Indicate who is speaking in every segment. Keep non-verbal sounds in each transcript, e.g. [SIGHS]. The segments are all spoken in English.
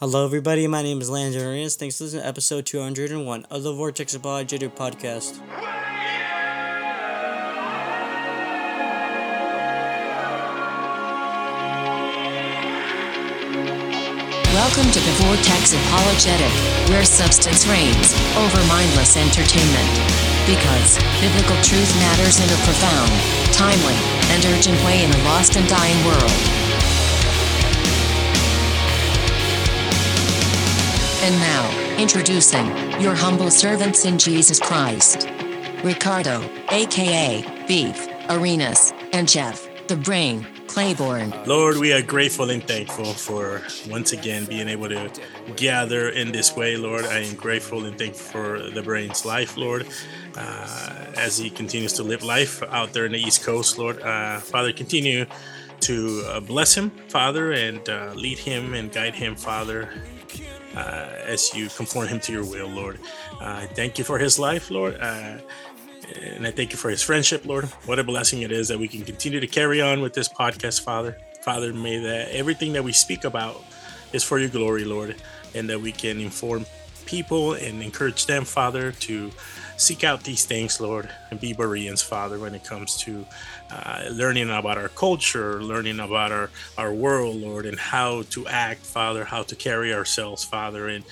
Speaker 1: Hello, everybody. My name is Landon Arias. Thanks for listening to episode 201 of the Vortex Apologetic Podcast.
Speaker 2: Welcome to the Vortex Apologetic, where substance reigns over mindless entertainment. Because biblical truth matters in a profound, timely, and urgent way in a lost and dying world. And now, introducing your humble servants in Jesus Christ Ricardo, aka Beef, Arenas, and Jeff, the Brain, Claiborne.
Speaker 3: Lord, we are grateful and thankful for once again being able to gather in this way, Lord. I am grateful and thankful for the brain's life, Lord, uh, as he continues to live life out there in the East Coast, Lord. Uh, Father, continue to uh, bless him, Father, and uh, lead him and guide him, Father. Uh, as you conform him to your will, Lord. Uh, I thank you for his life, Lord. And I thank you for his friendship, Lord. What a blessing it is that we can continue to carry on with this podcast, Father. Father, may that everything that we speak about is for your glory, Lord, and that we can inform people and encourage them, Father, to seek out these things, Lord, and be Bereans, Father, when it comes to uh, learning about our culture, learning about our, our world, Lord, and how to act, Father, how to carry ourselves, Father, and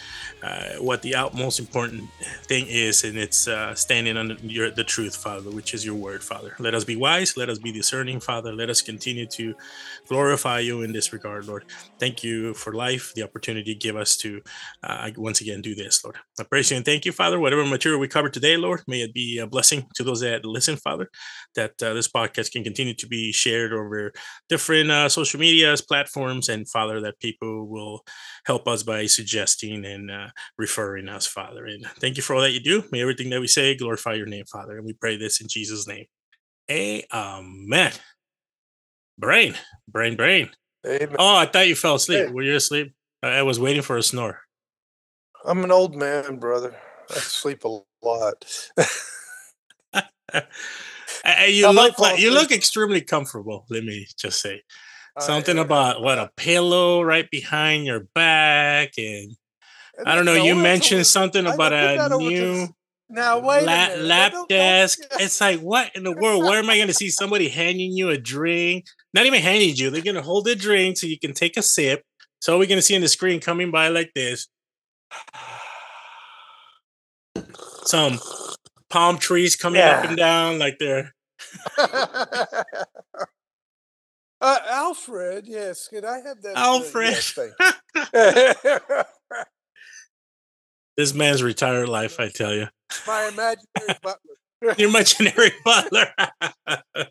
Speaker 3: uh, what the most important thing is, and it's uh, standing on your, the truth, Father, which is your word, Father. Let us be wise, let us be discerning, Father. Let us continue to glorify you in this regard, Lord. Thank you for life, the opportunity give us to uh, once again do this, Lord. I praise you and thank you, Father. Whatever material we cover today, Lord, may it be a blessing to those that listen, Father, that uh, this podcast can continue to be shared over different uh, social medias, platforms, and Father, that people will help us by suggesting and uh, referring us, Father. And thank you for all that you do. May everything that we say glorify your name, Father. And we pray this in Jesus' name. Amen. Brain, brain, brain.
Speaker 4: Amen.
Speaker 3: Oh, I thought you fell asleep.
Speaker 4: Hey.
Speaker 3: Were you asleep? I was waiting for a snore.
Speaker 4: I'm an old man, brother. I sleep a lot. [LAUGHS]
Speaker 3: You
Speaker 4: I
Speaker 3: look like you look extremely comfortable. Let me just say something
Speaker 4: I-
Speaker 3: about what a pillow right behind your back, and
Speaker 4: and
Speaker 3: I don't know. You mentioned
Speaker 4: over-
Speaker 3: something about a new
Speaker 4: Now wait
Speaker 3: lap,
Speaker 4: a minute.
Speaker 3: lap desk. It's like what in the world? Where am I going to see somebody handing you a drink? Not even handing you. They're going to hold a drink so you can take a sip. So we're going to see on the screen coming by like this. [SIGHS] Some palm trees coming up and down like they're [LAUGHS]
Speaker 4: uh, Alfred, yes. Could I have that?
Speaker 3: Alfred. [LAUGHS] [LAUGHS]
Speaker 4: you.
Speaker 3: this man's retired life. I tell you,
Speaker 4: My imaginary [LAUGHS] butler.
Speaker 3: you're imaginary butler. [LAUGHS]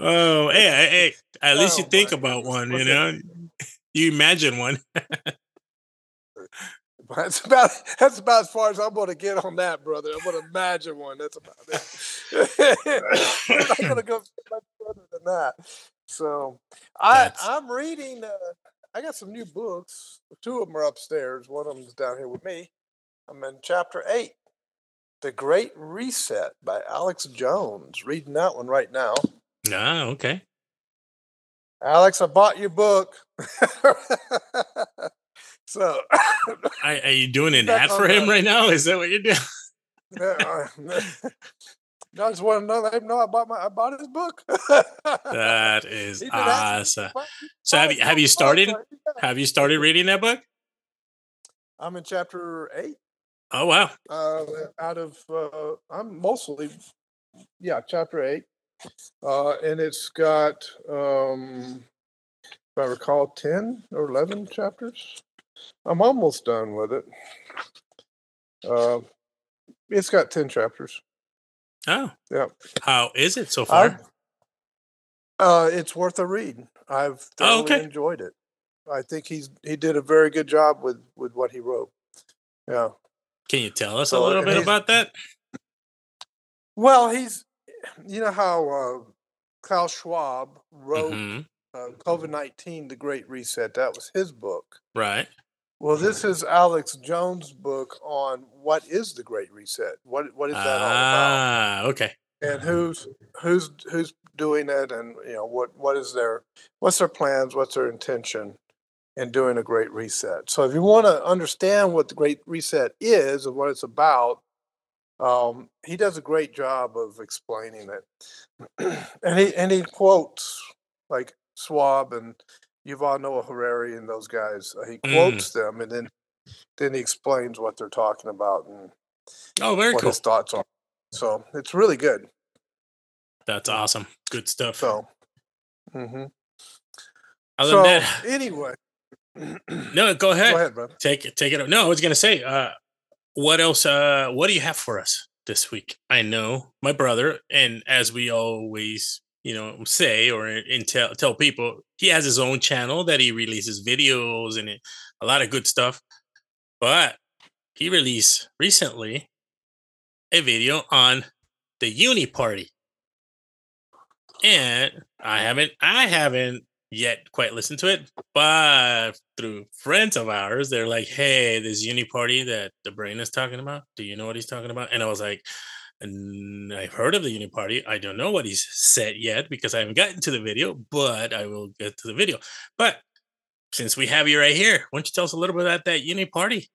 Speaker 3: oh, hey, hey, at least you
Speaker 4: Oh,
Speaker 3: think about one. You know, you imagine one. [LAUGHS]
Speaker 4: That's about that's about as far as I'm going to get on that, brother. I'm going to imagine one. That's about it. I'm not going to go much further than that. So, I
Speaker 3: That's-
Speaker 4: I'm reading. Uh, I got some new books. Two of them are upstairs. One of them's down here with me. I'm in chapter eight, "The Great Reset" by Alex Jones. Reading that one right now.
Speaker 3: Ah, okay.
Speaker 4: Alex, I bought your book. [LAUGHS] so.
Speaker 3: Are, are you doing an [LAUGHS] ad for him right now? Is that what you're doing?
Speaker 4: Yeah, [LAUGHS] I just want to know let him know I bought my I bought his book.
Speaker 3: That is
Speaker 4: He did ask me
Speaker 3: awesome. So have you have you started?
Speaker 4: so here you go.
Speaker 3: Have you started reading that book?
Speaker 4: I'm in chapter eight.
Speaker 3: Oh wow.
Speaker 4: Uh, out of uh, I'm mostly yeah, chapter eight, uh, and it's got um, if I recall, ten or eleven chapters. I'm almost done with it. Uh, it's got ten chapters.
Speaker 3: Oh,
Speaker 4: Yeah.
Speaker 3: how is it so far?
Speaker 4: Uh, it's worth a read. I've thoroughly
Speaker 3: Oh, okay.
Speaker 4: enjoyed it. I think he's he did a very good job with with what he wrote. Yeah.
Speaker 3: Can you tell us a little bit about that?
Speaker 4: Well, he's you know how uh, Klaus Schwab wrote
Speaker 3: Mhm,
Speaker 4: uh, COVID nineteen: The Great Reset. That was his book.
Speaker 3: Right.
Speaker 4: Well, this is Alex Jones' book on what is the Great Reset. What what is that all about?
Speaker 3: Ah, okay.
Speaker 4: and who's who's who's doing it and you know what what is their what's their plans what's their intention and doing a great reset. So if you want to understand what the great reset is and what it's about, um, he does a great job of explaining it. [CLEARS THROAT] and he and he quotes like Schwab and Yuval Noah Harari and those guys. Uh, he
Speaker 3: Mm.
Speaker 4: quotes them and then then he explains what they're talking about and
Speaker 3: Oh, very
Speaker 4: what
Speaker 3: cool.
Speaker 4: his thoughts are. So it's really good.
Speaker 3: That's awesome. Good stuff.
Speaker 4: So, mm-hmm.
Speaker 3: Other
Speaker 4: so
Speaker 3: than that, [LAUGHS]
Speaker 4: anyway,
Speaker 3: no, go ahead.
Speaker 4: go ahead, brother.
Speaker 3: Take it. Take it. No, I was gonna say. Uh, what else? Uh, what do you have for us this week? I know my brother, and as we always, you know, say or tell tell people, he has his own channel that he releases videos and it, a lot of good stuff. But he released recently a video on the Uni Party, and I haven't, I haven't yet quite listened to it, but through friends of ours, they're like, "Hey, this Uni Party that the brain is talking about. Do you know what he's talking about?" And I was like. "Mm, I've heard of the Uni Party. I don't know what he's said yet because I haven't gotten to the video, but I will get to the video. But since we have you right here, why don't you tell us a little bit about that Uni Party?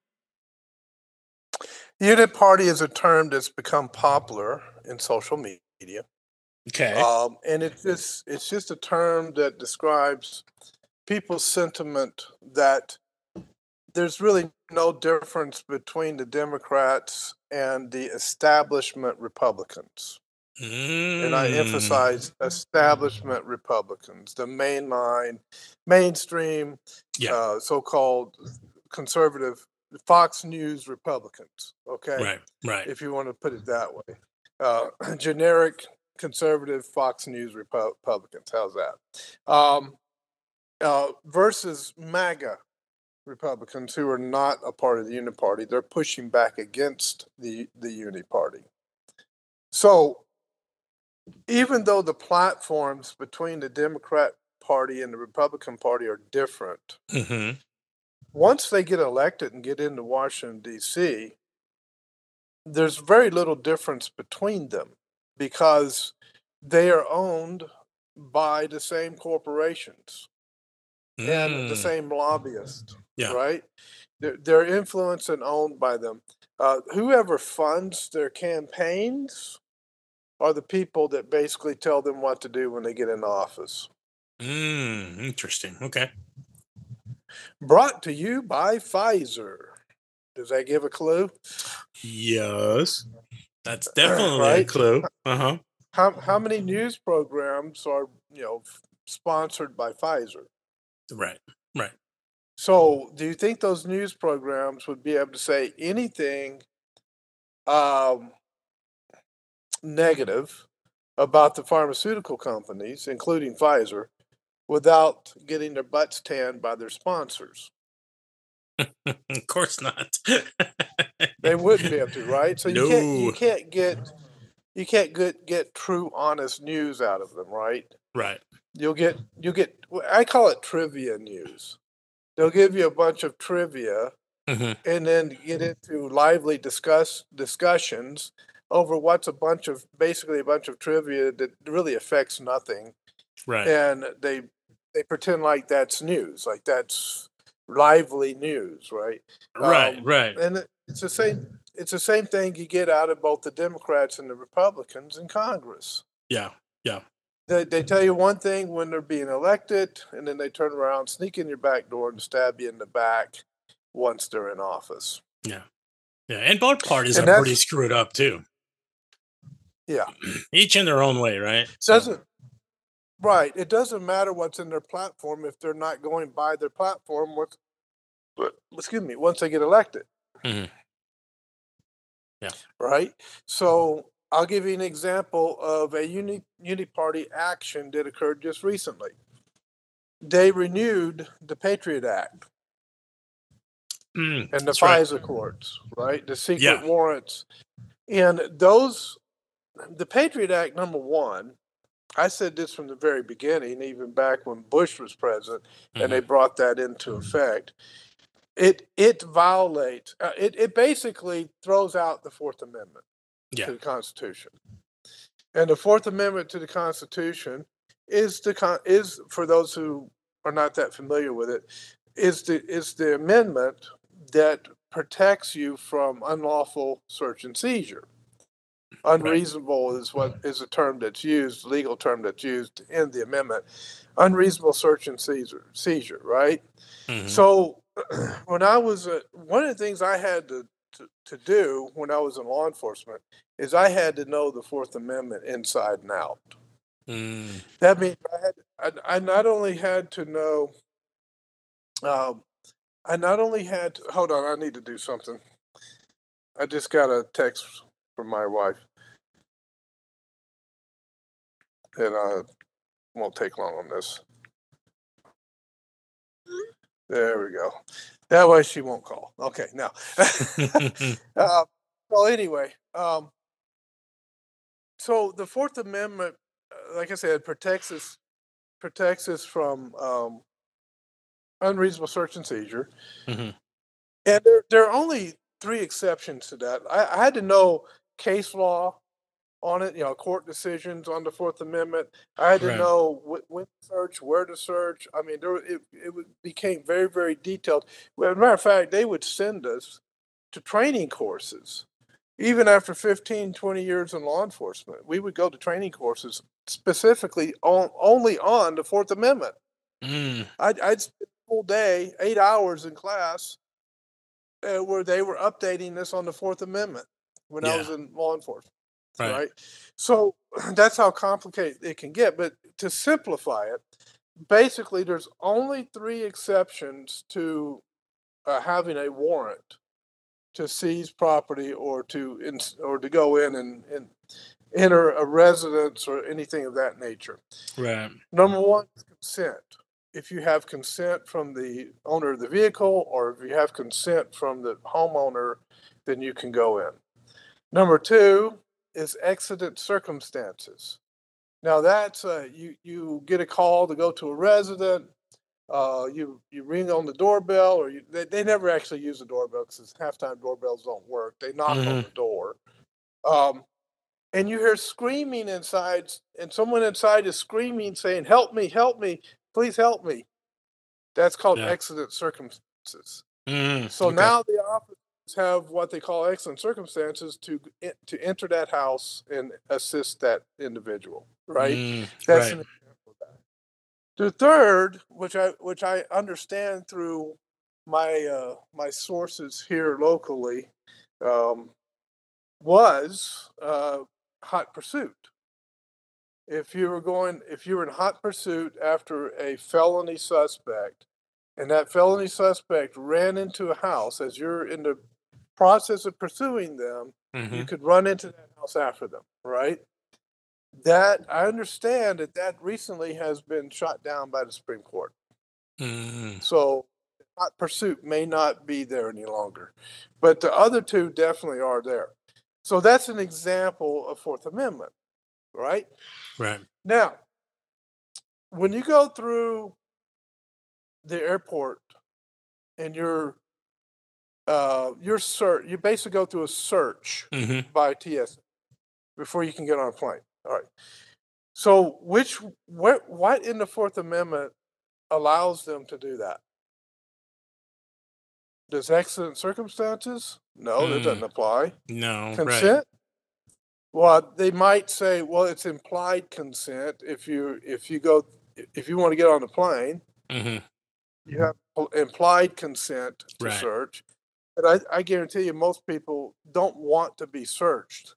Speaker 4: Uni party is a term that's become popular in social media.
Speaker 3: Okay.
Speaker 4: Um, and it's just it's just a term that describes people's sentiment that there's really no difference between the Democrats and the establishment Republicans. And I
Speaker 3: Mm,
Speaker 4: emphasize establishment Republicans, the mainline, mainstream,
Speaker 3: Yeah.
Speaker 4: uh, so-called conservative Fox News Republicans. Okay,
Speaker 3: Right. Right.
Speaker 4: if you want to put it that way. Uh, [CLEARS THROAT] generic conservative Fox News Republicans. How's that? Um, uh, versus MAGA Republicans who are not a part of the Unity Party. They're pushing back against the, the Unity Party. So even though the platforms between the Democrat Party and the Republican Party are different,
Speaker 3: hmm
Speaker 4: once they get elected and get into Washington, D.C., there's very little difference between them because they are owned by the same corporations and the same lobbyists,
Speaker 3: Mm. Yeah.
Speaker 4: right? They're, they're influenced and owned by them. Uh, whoever funds their campaigns are the people that basically tell them what to do when they get in office.
Speaker 3: Mm, interesting. Okay.
Speaker 4: Brought to you by Pfizer. Does that give a clue?
Speaker 3: Yes. That's [LAUGHS] definitely a clue. Uh huh.
Speaker 4: How how many news programs are you know f- sponsored by Pfizer?
Speaker 3: Right. Right.
Speaker 4: So, do you think those news programs would be able to say anything um, negative about the pharmaceutical companies, including Pfizer, without getting their butts tanned by their sponsors? [LAUGHS]
Speaker 3: of course not. [LAUGHS]
Speaker 4: They wouldn't be able to, right? So you can't you can't get you can't get get true, honest news out of them, right?
Speaker 3: right.
Speaker 4: You'll get you'll get I call it trivia news. They'll give you a bunch of trivia
Speaker 3: hmm
Speaker 4: and then get into lively discuss discussions over what's a bunch of basically a bunch of trivia that really affects nothing
Speaker 3: Right.
Speaker 4: and they they pretend like that's news like that's lively news right
Speaker 3: right.
Speaker 4: um,
Speaker 3: right.
Speaker 4: and it's the same it's the same thing you get out of both the democrats and the republicans in congress
Speaker 3: Yeah. Yeah.
Speaker 4: They, they tell you one thing when they're being elected and then they turn around sneak in your back door and stab you in the back once they're in office
Speaker 3: Yeah. Yeah. And both parties
Speaker 4: And
Speaker 3: are pretty screwed up too.
Speaker 4: Yeah. [CLEARS THROAT]
Speaker 3: Each in their own way, right? So-
Speaker 4: doesn't right it doesn't matter what's in their platform if they're not going by their platform with excuse me once they get elected
Speaker 3: Mhm. Yeah.
Speaker 4: right so i'll give you an example of a uni, party action that occurred just recently they renewed the patriot act
Speaker 3: Mm,
Speaker 4: and the
Speaker 3: that's right.
Speaker 4: FISA courts, right? The secret
Speaker 3: Yeah.
Speaker 4: warrants. And those, the Patriot Act, number one, I said this from the very beginning, even back when Bush was president,
Speaker 3: Mhm.
Speaker 4: and they brought that into effect. It it violates. Uh, it it basically throws out the Fourth Amendment
Speaker 3: Yeah.
Speaker 4: to the Constitution. And the Fourth Amendment to the Constitution is the con- is for those who are not that familiar with it is the is the amendment that protects you from unlawful search and seizure. Unreasonable is what is a term that's used, legal term that's used in the amendment. Unreasonable search and seizure, seizure, right?
Speaker 3: Mhm.
Speaker 4: So [CLEARS THROAT] when I was uh, one of the things I had to, to to do when I was in law enforcement is I had to know the Fourth Amendment inside and out.
Speaker 3: Mm.
Speaker 4: That means I had I, I not only had to know um, I not only had to, hold on, I need to do something. I just got a text from my wife. And I won't take long on this. There we go. That way she won't call. Okay, now. [LAUGHS] [LAUGHS] uh, well, anyway, um, so the Fourth Amendment, uh, like I said, protects us protects us from um, unreasonable search and seizure.
Speaker 3: Mhm.
Speaker 4: And there, there are only three exceptions to that. I, I had to know case law on it, you know, court decisions on the Fourth Amendment. I had to
Speaker 3: Right.
Speaker 4: know wh- when to search, where to search. I mean, there, it, it became very, very detailed. Well, as a matter of fact, they would send us to training courses. Even after 15, 20 years in law enforcement, we would go to training courses specifically on, only on the Fourth Amendment.
Speaker 3: Mm.
Speaker 4: I'd, I'd spend a full day, eight hours in class, uh, where they were updating this on the Fourth Amendment when I was in law enforcement.
Speaker 3: Right.
Speaker 4: Right. So [CLEARS THROAT] that's how complicated it can get. But to simplify it, basically, there's only three exceptions to uh, having a warrant to seize property or to or to go in and, and enter a residence or anything of that nature.
Speaker 3: Right.
Speaker 4: Number one is consent. If you have consent from the owner of the vehicle or if you have consent from the homeowner, then you can go in. Number two is exigent circumstances. Now that's uh, you you get a call to go to a resident. Uh, you you ring on the doorbell, or you, they they never actually use the doorbell because halftime doorbells don't work. They knock on
Speaker 3: Mhm.
Speaker 4: the door, um, and you hear screaming inside, and someone inside is screaming, saying, "Help me! Help me! Please help me!" That's called
Speaker 3: Yeah.
Speaker 4: exigent circumstances.
Speaker 3: Mm.
Speaker 4: So
Speaker 3: okay.
Speaker 4: now the officers have what they call exigent circumstances to to enter that house and assist that individual. Right.
Speaker 3: Mm,
Speaker 4: That's
Speaker 3: right.
Speaker 4: an example of that. The third, which I which I understand through my uh, my sources here locally, um, was uh, hot pursuit. If you were going, if you were in hot pursuit after a felony suspect, and that felony suspect ran into a house as you're in the process of pursuing them, you
Speaker 3: Mhm.
Speaker 4: could run into that house after them, right? That I understand that that recently has been shot down by the Supreme Court.
Speaker 3: Mm.
Speaker 4: So hot pursuit may not be there any longer, but the other two definitely are there. So that's an example of Fourth Amendment, right?
Speaker 3: Right.
Speaker 4: Now, when you go through the airport and you're uh, you're search, you basically go through a search
Speaker 3: hmm
Speaker 4: by TSA before you can get on a plane. All right. So, which what what in the Fourth Amendment allows them to do that? Does exigent circumstances? No, that doesn't
Speaker 3: Mm.
Speaker 4: apply.
Speaker 3: No. Right.
Speaker 4: Consent? Well, they might say, well, it's implied consent if you if you go if you want to get on the plane,
Speaker 3: hmm
Speaker 4: you have implied consent to
Speaker 3: Right.
Speaker 4: search. But I, I guarantee you, most people don't want to be searched.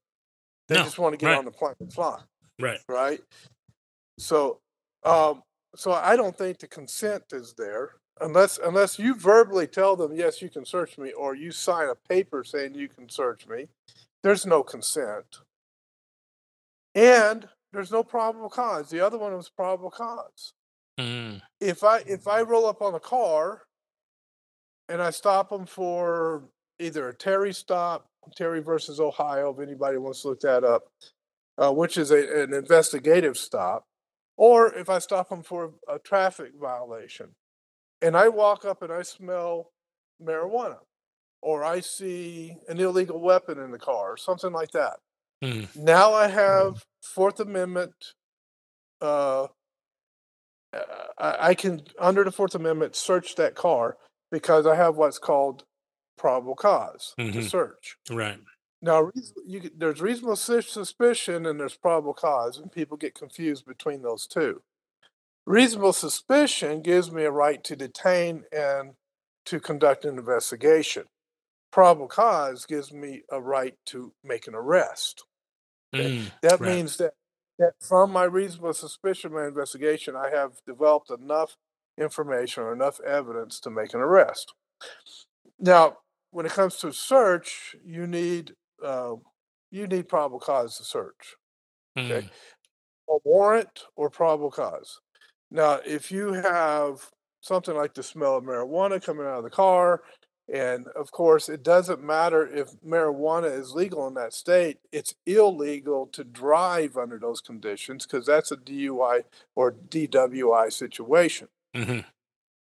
Speaker 4: They
Speaker 3: No,
Speaker 4: just want to get
Speaker 3: right.
Speaker 4: on the plane and fly,
Speaker 3: Right.
Speaker 4: right? So, um, so I don't think the consent is there unless unless you verbally tell them yes, you can search me, or you sign a paper saying you can search me. There's no consent, and there's no probable cause. The other one was probable cause
Speaker 3: Mm.
Speaker 4: if I if I roll up on a car and I stop them for either a Terry stop, Terry versus Ohio, if anybody wants to look that up, uh, which is a, an investigative stop, or if I stop them for a traffic violation, and I walk up and I smell marijuana, or I see an illegal weapon in the car, or something like that.
Speaker 3: Mm.
Speaker 4: Now I have Fourth Amendment uh, uh, I, I can, under the Fourth Amendment, search that car because I have what's called probable cause to
Speaker 3: Mhm.
Speaker 4: search.
Speaker 3: Right.
Speaker 4: Now, you, there's reasonable suspicion and there's probable cause, and people get confused between those two. Reasonable suspicion gives me a right to detain and to conduct an investigation. Probable cause gives me a right to make an arrest. Okay.
Speaker 3: Mm,
Speaker 4: That
Speaker 3: Right.
Speaker 4: means that, that from my reasonable suspicion, my investigation, I have developed enough information or enough evidence to make an arrest. Now, when it comes to search, you need uh, you need probable cause to search,
Speaker 3: mm,
Speaker 4: a warrant or probable cause. Now, if you have something like the smell of marijuana coming out of the car, and of course, it doesn't matter if marijuana is legal in that state, it's illegal to drive under those conditions because that's a DUI or DWI situation.
Speaker 3: Mhm,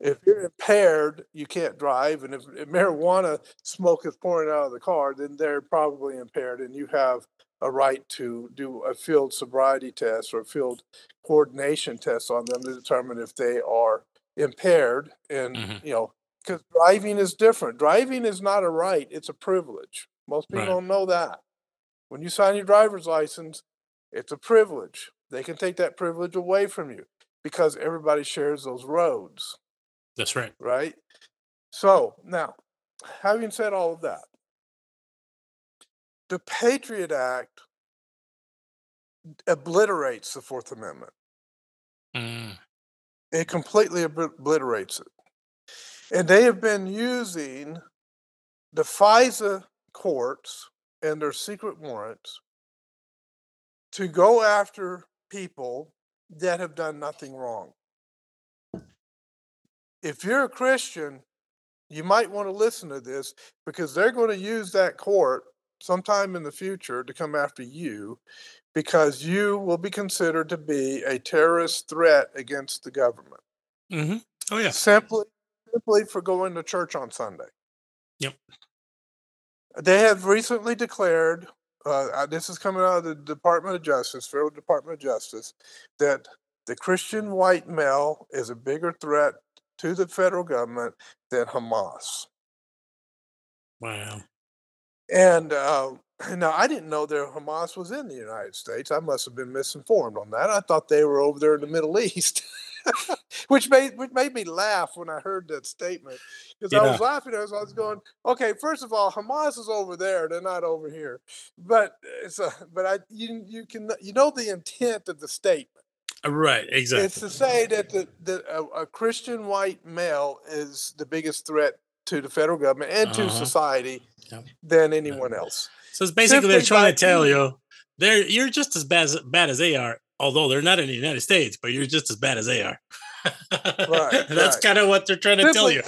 Speaker 4: If you're impaired, you can't drive, and if, if marijuana smoke is pouring out of the car, then they're probably impaired, and you have a right to do a field sobriety test or a field coordination test on them to determine if they are impaired. And
Speaker 3: Mhm.
Speaker 4: you know, because driving is different. Driving is not a right; it's a privilege. Most people
Speaker 3: Right.
Speaker 4: don't know that. When you sign your driver's license, it's a privilege. They can take that privilege away from you because everybody shares those roads
Speaker 3: That's right.
Speaker 4: right? So now, having said all of that, the Patriot Act obliterates the Fourth Amendment.
Speaker 3: Mm,
Speaker 4: It completely obliterates it. And they have been using the FISA courts and their secret warrants to go after people that have done nothing wrong. If you're a Christian, you might want to listen to this because they're going to use that court sometime in the future to come after you because you will be considered to be a terrorist threat against the government
Speaker 3: hmm Oh yeah.
Speaker 4: simply simply for going to church on Sunday.
Speaker 3: Yep.
Speaker 4: They have recently declared, uh, this is coming out of the Department of Justice, Federal Department of Justice, that the Christian white male is a bigger threat to the federal government than Hamas.
Speaker 3: Wow.
Speaker 4: And uh, [CLEARS THROAT] now I didn't know that Hamas was in the United States. I must have been misinformed on that. I thought they were over there in the Middle East, [LAUGHS] [LAUGHS] which made which made me laugh when I heard that statement because I was laughing as I was going, okay, first of all, Hamas is over there; they're not over here. But it's a, but I you you can you know the intent of the statement.
Speaker 3: Uh, Right. Exactly.
Speaker 4: It's to say that the, the a, a Christian white male is the biggest threat to the federal government and to
Speaker 3: Uh-huh.
Speaker 4: society
Speaker 3: Yep.
Speaker 4: than anyone else.
Speaker 3: So it's basically they're trying to tell you they're you're just as bad as bad as they are, although they're not in the United States, but you're just as bad as they are.
Speaker 4: Right, [LAUGHS]
Speaker 3: That's
Speaker 4: right.
Speaker 3: kind of what they're trying to tell you.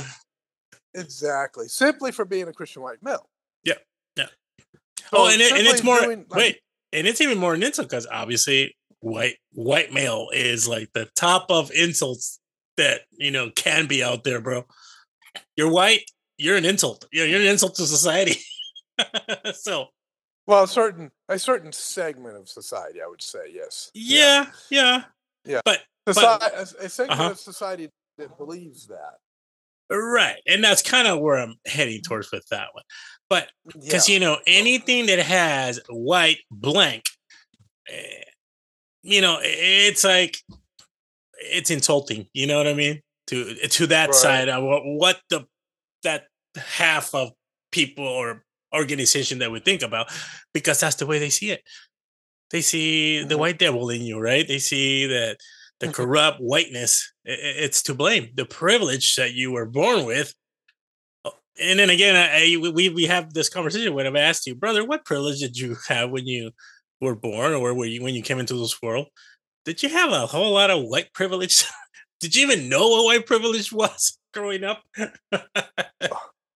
Speaker 4: Exactly. Simply for being a Christian white male.
Speaker 3: Yeah, yeah.
Speaker 4: So
Speaker 3: oh, and, it, and it's more
Speaker 4: doing, like-
Speaker 3: wait, and it's even more an insult because obviously white white male is like the top of insults that you know can be out there, bro. You're white, you're an insult. You're, you're an insult to society. [LAUGHS] so
Speaker 4: Well, certain a certain segment of society, I would say, yes.
Speaker 3: yeah, yeah,
Speaker 4: Yeah.
Speaker 3: But
Speaker 4: Soci- a, a segment
Speaker 3: Uh-huh.
Speaker 4: of society that believes that.
Speaker 3: right, and that's kind of where I'm heading towards with that one. But because
Speaker 4: Yeah.
Speaker 3: you know anything that has white blank eh, you know it's like it's insulting you know what i mean to to that
Speaker 4: Right.
Speaker 3: side of what, what the that half of people or organization that we think about because that's the way they see it they see the
Speaker 4: Mhm.
Speaker 3: white devil in you right they see that the corrupt whiteness it's to blame the privilege that you were born with Oh, and then again, I, I we we have this conversation when I've asked you, brother, what privilege did you have when you were born, or were you when you came into this world? Did you have a whole lot of white privilege? [LAUGHS] did you even know what white privilege [LAUGHS] was growing up? [LAUGHS]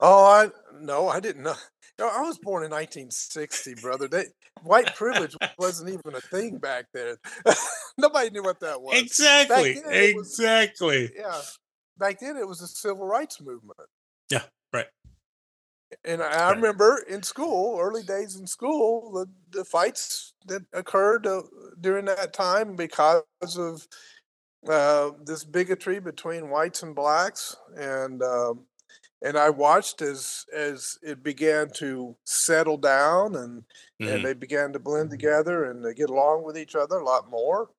Speaker 4: Oh, I no, I didn't know. No, I was born in 1960, brother. They, white privilege wasn't even a thing back then. [LAUGHS] Nobody knew what that was.
Speaker 3: exactly,
Speaker 4: it was-
Speaker 3: exactly.
Speaker 4: Yeah, back then it was the civil rights movement.
Speaker 3: Yeah, right.
Speaker 4: And I, I
Speaker 3: Right.
Speaker 4: remember in school, early days in school, the, the fights that occurred uh, during that time because of uh, this bigotry between whites and blacks, and um, and I watched as as it began to settle down, and
Speaker 3: Mhm.
Speaker 4: and they began to blend together and they get along with each other a lot more.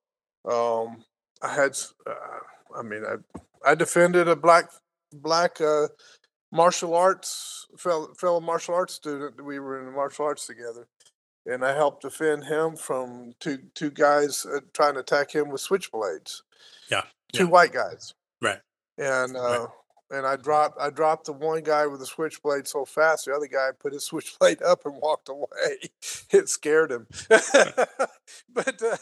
Speaker 4: Um, I had, uh, I mean, I I defended a black black uh, martial arts fellow, fellow martial arts student. We were in the martial arts together, and I helped defend him from two two guys uh, trying to attack him with switchblades.
Speaker 3: Yeah,
Speaker 4: two
Speaker 3: yeah.
Speaker 4: white guys,
Speaker 3: Right.
Speaker 4: and uh, and I dropped I dropped the one guy with the switchblade so fast, the other guy put his [LAUGHS] switchblade up and walked away. [LAUGHS] it scared him, [LAUGHS] but uh,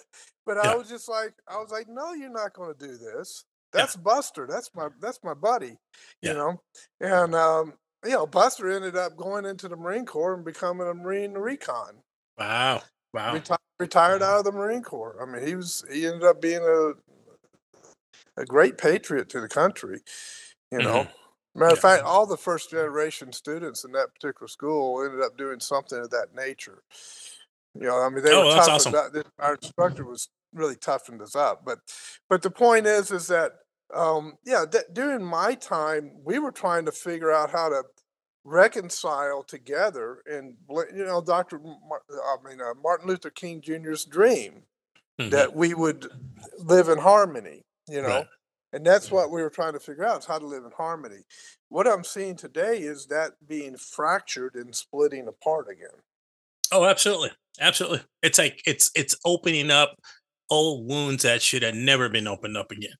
Speaker 4: but I was just like I was like, no, you're not going to do this. That's Buster. That's my that's my buddy.
Speaker 3: Yeah.
Speaker 4: You know, and um, you know, Buster ended up going into the Marine Corps and becoming a Marine recon.
Speaker 3: Wow. Wow.
Speaker 4: Reti- retired out of the Marine Corps. I mean, he was he ended up being a a great patriot to the country. You know,
Speaker 3: Mhm.
Speaker 4: matter of
Speaker 3: Yeah.
Speaker 4: fact, all the first generation students in that particular school ended up doing something of that nature. You know, I mean, they
Speaker 3: Oh,
Speaker 4: were tough.
Speaker 3: awesome.
Speaker 4: About, this- our instructor was really toughened us up, but but the point is, is that um, yeah, that during my time, we were trying to figure out how to reconcile together and you know dr Mar- i mean uh, martin luther king jr's dream
Speaker 3: Mhm.
Speaker 4: that we would live in harmony you know
Speaker 3: Right.
Speaker 4: And that's what we were trying to figure out is how to live in harmony what i'm seeing today is that being fractured and splitting apart again
Speaker 3: Oh, absolutely. Absolutely. It's like it's it's opening up old wounds that should have never been opened up again.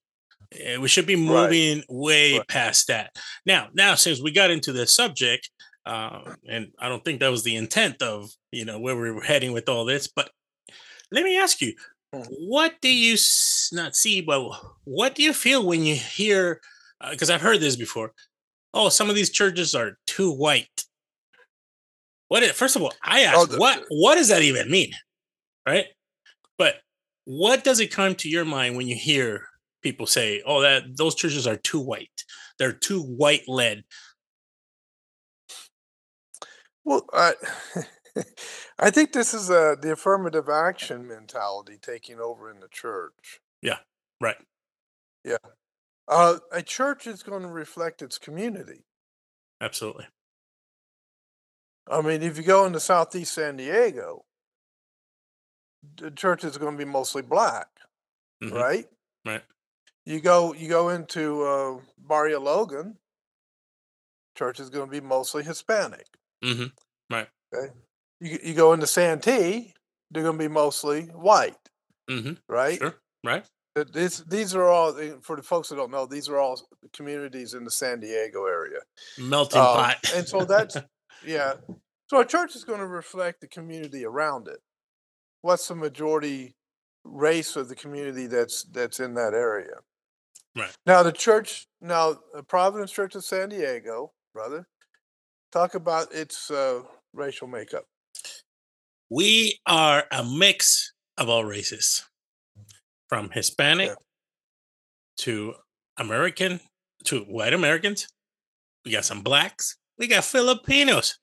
Speaker 3: Eh, We should be
Speaker 4: Right.
Speaker 3: moving way
Speaker 4: Right.
Speaker 3: past that. Now, now since we got into the subject, uh, and I don't think that was the intent of you know where we were heading with all this, but let me ask you. What do you s- not see, but what do you feel when you hear? Uh, because I've heard this before. Oh, some of these churches are too white. What? Is, first of all, I oh, ask,
Speaker 4: Oh, the-
Speaker 3: what what does that even mean, right? But what does it come to your mind when you hear people say, "Oh, that those churches are too white. They're too white led."
Speaker 4: well i [LAUGHS] [LAUGHS] i think this is uh the affirmative action mentality taking over in the church Yeah,
Speaker 3: Right. Yeah.
Speaker 4: Uh, a church is going to reflect its community
Speaker 3: Absolutely.
Speaker 4: I mean, if you go into Southeast San Diego, the church is going to be mostly black,
Speaker 3: Mhm.
Speaker 4: right?
Speaker 3: Right.
Speaker 4: You go you go into uh, Barrio Logan, church is going to be mostly Hispanic.
Speaker 3: hmm
Speaker 4: You you go into Santee, they're going to be mostly white,
Speaker 3: hmm
Speaker 4: right?
Speaker 3: Sure. Right.
Speaker 4: Uh, This, these are all eh, for the folks that don't know. These are all communities in the San Diego area.
Speaker 3: Melting
Speaker 4: Um,
Speaker 3: pot.
Speaker 4: and so [LAUGHS] that's yeah. So a church is going to reflect the community around it. What's the majority race of the community that's that's in that area?
Speaker 3: Right.
Speaker 4: Now the church, now the Providence Church of San Diego, brother, talk about its uh, racial makeup.
Speaker 3: We are a mix of all races, from Hispanic
Speaker 4: Yeah.
Speaker 3: to American to white Americans. We got some blacks. We got Filipinos,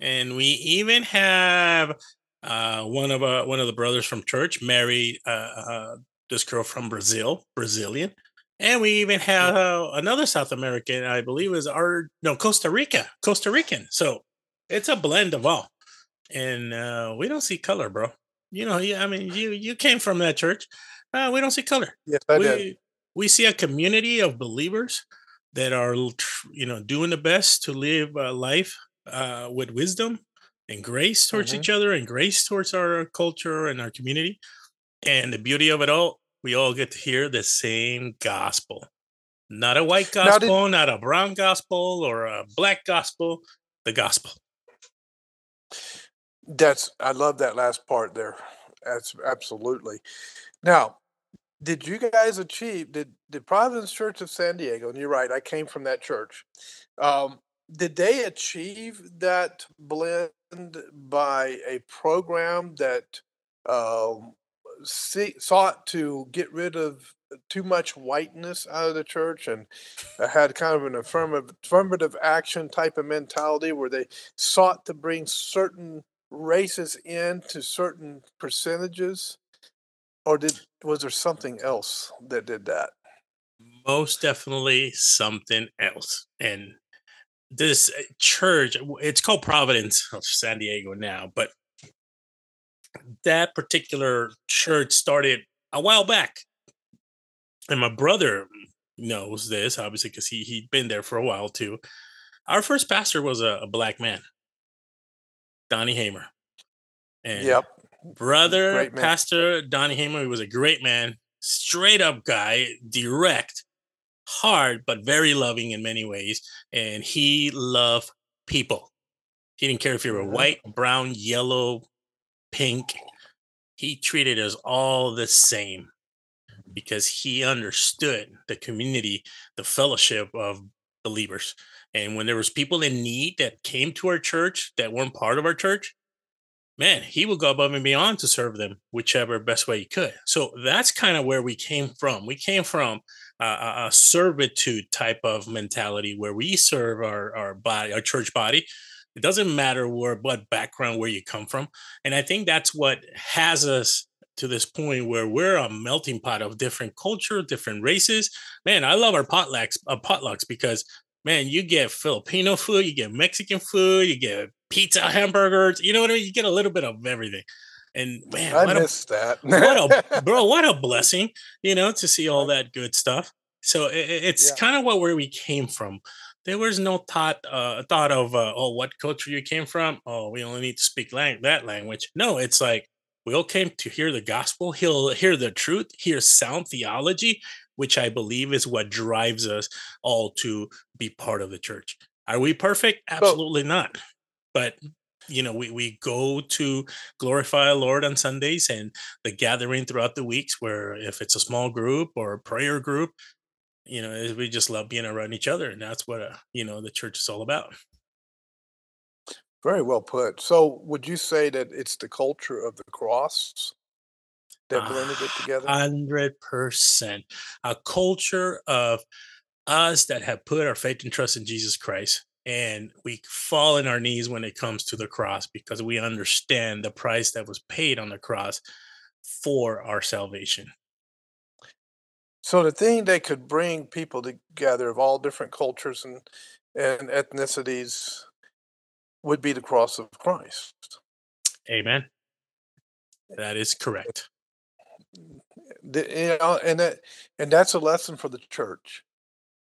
Speaker 3: and we even have uh, one of uh, one of the brothers from church married uh, uh, this girl from Brazil, Brazilian, and we even have uh, another South American, I believe, is our no Costa Rica, Costa Rican. So it's a blend of all, and uh, we don't see color, bro. You know, yeah, I mean, you you came from that church. Uh, we don't see color
Speaker 4: Yes, I did.
Speaker 3: we, we see a community of believers that are you know doing the best to live uh, life uh, with wisdom and grace towards
Speaker 4: Mhm.
Speaker 3: each other and grace towards our culture and our community and the beauty of it all we all get to hear the same gospel not a white
Speaker 4: Now, did-
Speaker 3: gospel not a brown gospel or a black gospel the gospel
Speaker 4: That's I love that last part there. That's absolutely. Now, did you guys achieve did did Providence Church of San Diego, and you're right, I came from that church. Um, did they achieve that blend by a program that um, see, sought to get rid of too much whiteness out of the church and uh, had kind of an affirmative affirmative action type of mentality where they sought to bring certain races into certain percentages or did was there something else that did that?
Speaker 3: most definitely something else. And this uh, church, it's called Providence of San Diego now, but that particular church started a while back. And my brother knows this, obviously, because he, he'd been there for a while too. Our first pastor was a, a black man, Donnie Hamer. And
Speaker 4: Yep.
Speaker 3: brother pastor donnie hamer he was a great man straight up guy direct hard but very loving in many ways and he loved people he didn't care if you were
Speaker 4: Mhm.
Speaker 3: white brown yellow pink he treated us all the same because he understood the community the fellowship of believers and when there was people in need that came to our church that weren't part of our church man, he would go above and beyond to serve them whichever best way he could. So that's kind of where we came from. We came from a, a, servitude type of mentality where we serve our our body, our church body. It doesn't matter where what background where you come from, and I think that's what has us to this point where we're a melting pot of different culture, different races. Man, I love our potlucks, uh, potlucks because man, you get Filipino food, you get Mexican food, you get pizza, hamburgers. You know what I mean? You get a little bit of everything. And man,
Speaker 4: I
Speaker 3: what a,
Speaker 4: that.
Speaker 3: what a [LAUGHS] bro, what a blessing, you know, to see all that good stuff. So i- i- it's
Speaker 4: Yeah.
Speaker 3: kind of what where we came from. There was no thought uh, thought of uh, oh what culture you came from. Oh, we only need to speak lang- that language. No, it's like we all came to hear the gospel, hear hear the truth, hear sound theology, which I believe is what drives us all to be part of the church. Are we perfect? Absolutely not. But you know, we, we go to glorify our Lord on Sundays and the gathering throughout the weeks where if it's a small group or a prayer group, you know, we just love being around each other. And that's what, uh, you know, the church is all about.
Speaker 4: Very well put. So, would you say that it's the culture of the cross that blended it together?
Speaker 3: Hundred percent. A culture of us that have put our faith and trust in Jesus Christ. And we fall on our knees when it comes to the cross because we understand the price that was paid on the cross for our salvation.
Speaker 4: So the thing that could bring people together of all different cultures and and ethnicities would be the cross of Christ.
Speaker 3: Amen. Eh, that is correct.
Speaker 4: The- you know, and that and that's a lesson for the church.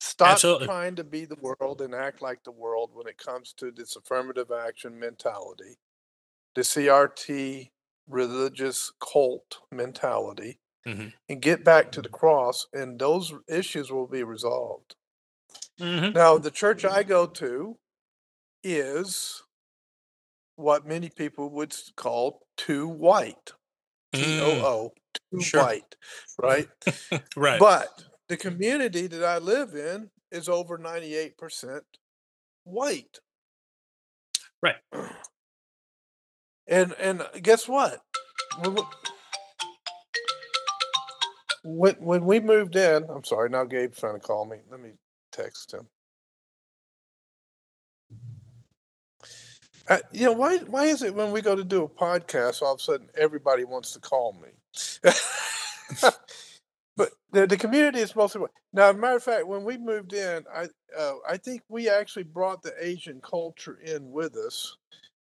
Speaker 4: Stop
Speaker 3: Absolutely.
Speaker 4: trying to be the world and act like the world when it comes to this affirmative action mentality, the CRT religious cult mentality,
Speaker 3: Mhm.
Speaker 4: and get back to the cross, and those issues will be resolved.
Speaker 3: Mhm.
Speaker 4: Now, the church I go to is what many people would call too white. T O O,
Speaker 3: Mm. Sure.
Speaker 4: white, right? [LAUGHS]
Speaker 3: Right.
Speaker 4: But the community that I live in is over 98% white.
Speaker 3: Right.
Speaker 4: And and guess what? When when we moved in, I'm sorry, now Gabe's trying to call me. Let me text him. Uh, you know why? Why is it when we go to do a podcast, all of a sudden everybody wants to call me? [LAUGHS] but the, the community is mostly white. Now, as a matter of fact, when we moved in, I uh, I think we actually brought the Asian culture in with us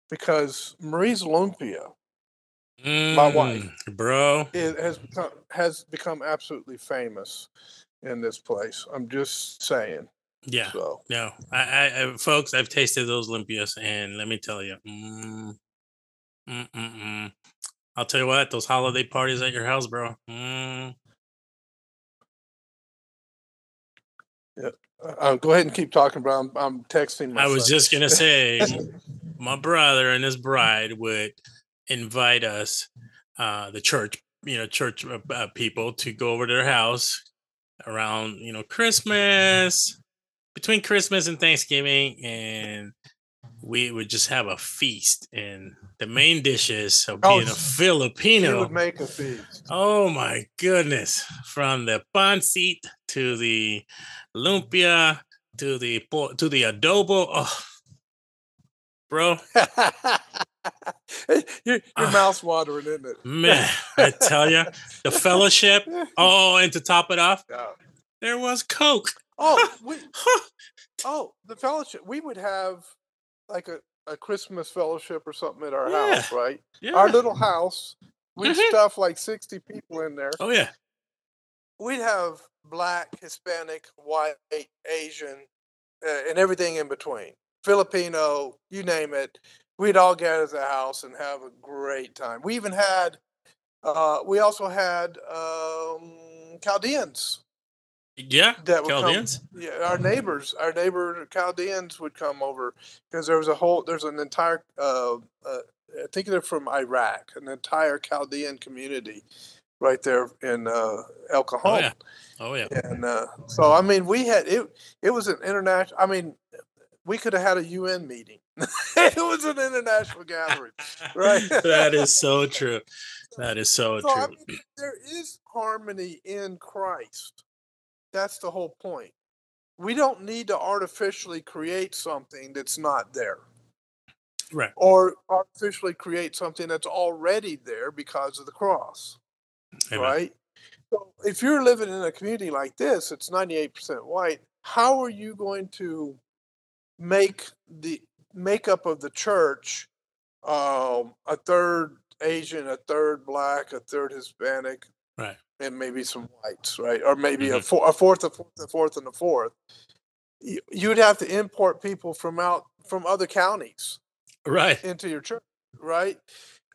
Speaker 4: because Marie's Lumpia my wife.
Speaker 3: Mm, bro.
Speaker 4: it has become has become absolutely famous in this place. I'm just saying.
Speaker 3: Yeah.
Speaker 4: So
Speaker 3: No, I, I, I, folks, I've tasted those lumpias, and let me tell you, mm, mm, mm, mm. I'll tell you what, those holiday parties at your house, bro. Mm,
Speaker 4: uh, go ahead and keep talking, bro. I'm, I'm texting.
Speaker 3: I was
Speaker 4: son.
Speaker 3: just gonna [LAUGHS] say, my brother and his bride would invite us, uh, the church, you know, church uh, uh, people, to go over to their house around, you know, Christmas, between Christmas and Thanksgiving, and we would just have a feast. And the main dishes of
Speaker 4: Oh,
Speaker 3: being a Filipino.
Speaker 4: Would make a feast.
Speaker 3: Oh my goodness. From the pancit to the lumpia to the to the adobo. Oh, bro. [LAUGHS]
Speaker 4: your your
Speaker 3: Ah.
Speaker 4: mouth's watering, isn't it?
Speaker 3: Man, I tell you, the fellowship. [LAUGHS] Oh, and to top it off,
Speaker 4: Yeah.
Speaker 3: there was Coke.
Speaker 4: Oh, [LAUGHS] we, oh, the fellowship. We would have like a, a Christmas fellowship or something at our
Speaker 3: Yeah.
Speaker 4: house, right?
Speaker 3: yeah.
Speaker 4: Our little house. We'd
Speaker 3: Mhm.
Speaker 4: stuff like sixty people in there.
Speaker 3: oh yeah.
Speaker 4: We'd have black, Hispanic, white, Asian, uh, and everything in between. Filipino, you name it. We'd all gather at the house and have a great time. We even had, uh, we also had um, Chaldeans
Speaker 3: Yeah.
Speaker 4: that would
Speaker 3: Chaldeans.
Speaker 4: come. Yeah, our neighbors, our neighbor Chaldeans would come over because there was a whole, there's an entire, uh, uh, I think they're from Iraq, an entire Chaldean community right there in uh, El Cajon.
Speaker 3: Oh yeah. Oh yeah.
Speaker 4: And uh, so, I mean, we had it. It was an international. I mean, we could have had a UN meeting. [LAUGHS] it was an international gathering. Right. [LAUGHS]
Speaker 3: that is so true. [LAUGHS] That is so
Speaker 4: So I
Speaker 3: true.
Speaker 4: mean, there is harmony in Christ. That's the whole point. We don't need to artificially create something that's not there,
Speaker 3: Right.
Speaker 4: or artificially create something that's already there because of the cross.
Speaker 3: Amen.
Speaker 4: right? So if you're living in a community like this, it's 98% white. How are you going to make the makeup of the church um, a third Asian, a third black, a third Hispanic,
Speaker 3: Right.
Speaker 4: and maybe some whites, right? Or maybe a,
Speaker 3: Mhm.
Speaker 4: four, a fourth, a fourth, a fourth, and a fourth. You- You'd have to import people from out from other counties
Speaker 3: Right.
Speaker 4: into your church, right?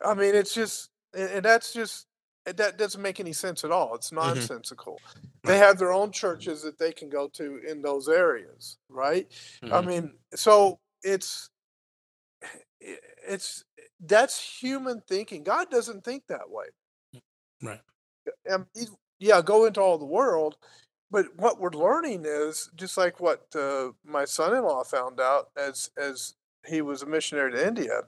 Speaker 4: I mean, it's just, and, that's just, that doesn't make any sense at all. It's nonsensical. They have their own churches that they can go to in those areas, right? I
Speaker 3: Mhm.
Speaker 4: mean, so it's, it's, that's human thinking. God doesn't think that way.
Speaker 3: Right.
Speaker 4: Um, yeah, go into all the world. But what we're learning is just like what uh, my son-in-law found out as as he was a missionary to India,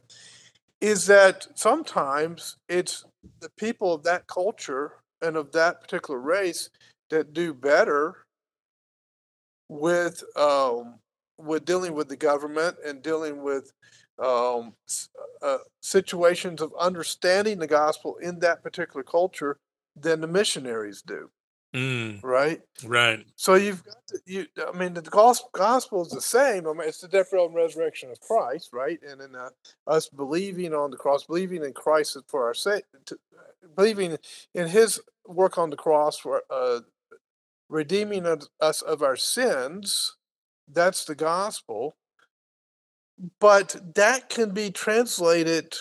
Speaker 4: is that sometimes it's the people of that culture and of that particular race that do better with um, with dealing with the government and dealing with um, uh, situations of understanding the gospel in that particular culture than the missionaries do,
Speaker 3: Mm,
Speaker 4: right?
Speaker 3: right.
Speaker 4: So you've got to, you. I mean, the gospel, gospel is the same. I mean, it's the death, burial, and resurrection of Christ, right? And in uh, us believing on the cross, believing in Christ for our sake, believing in His work on the cross for uh, redeeming us of our sins. That's the gospel. But that can be translated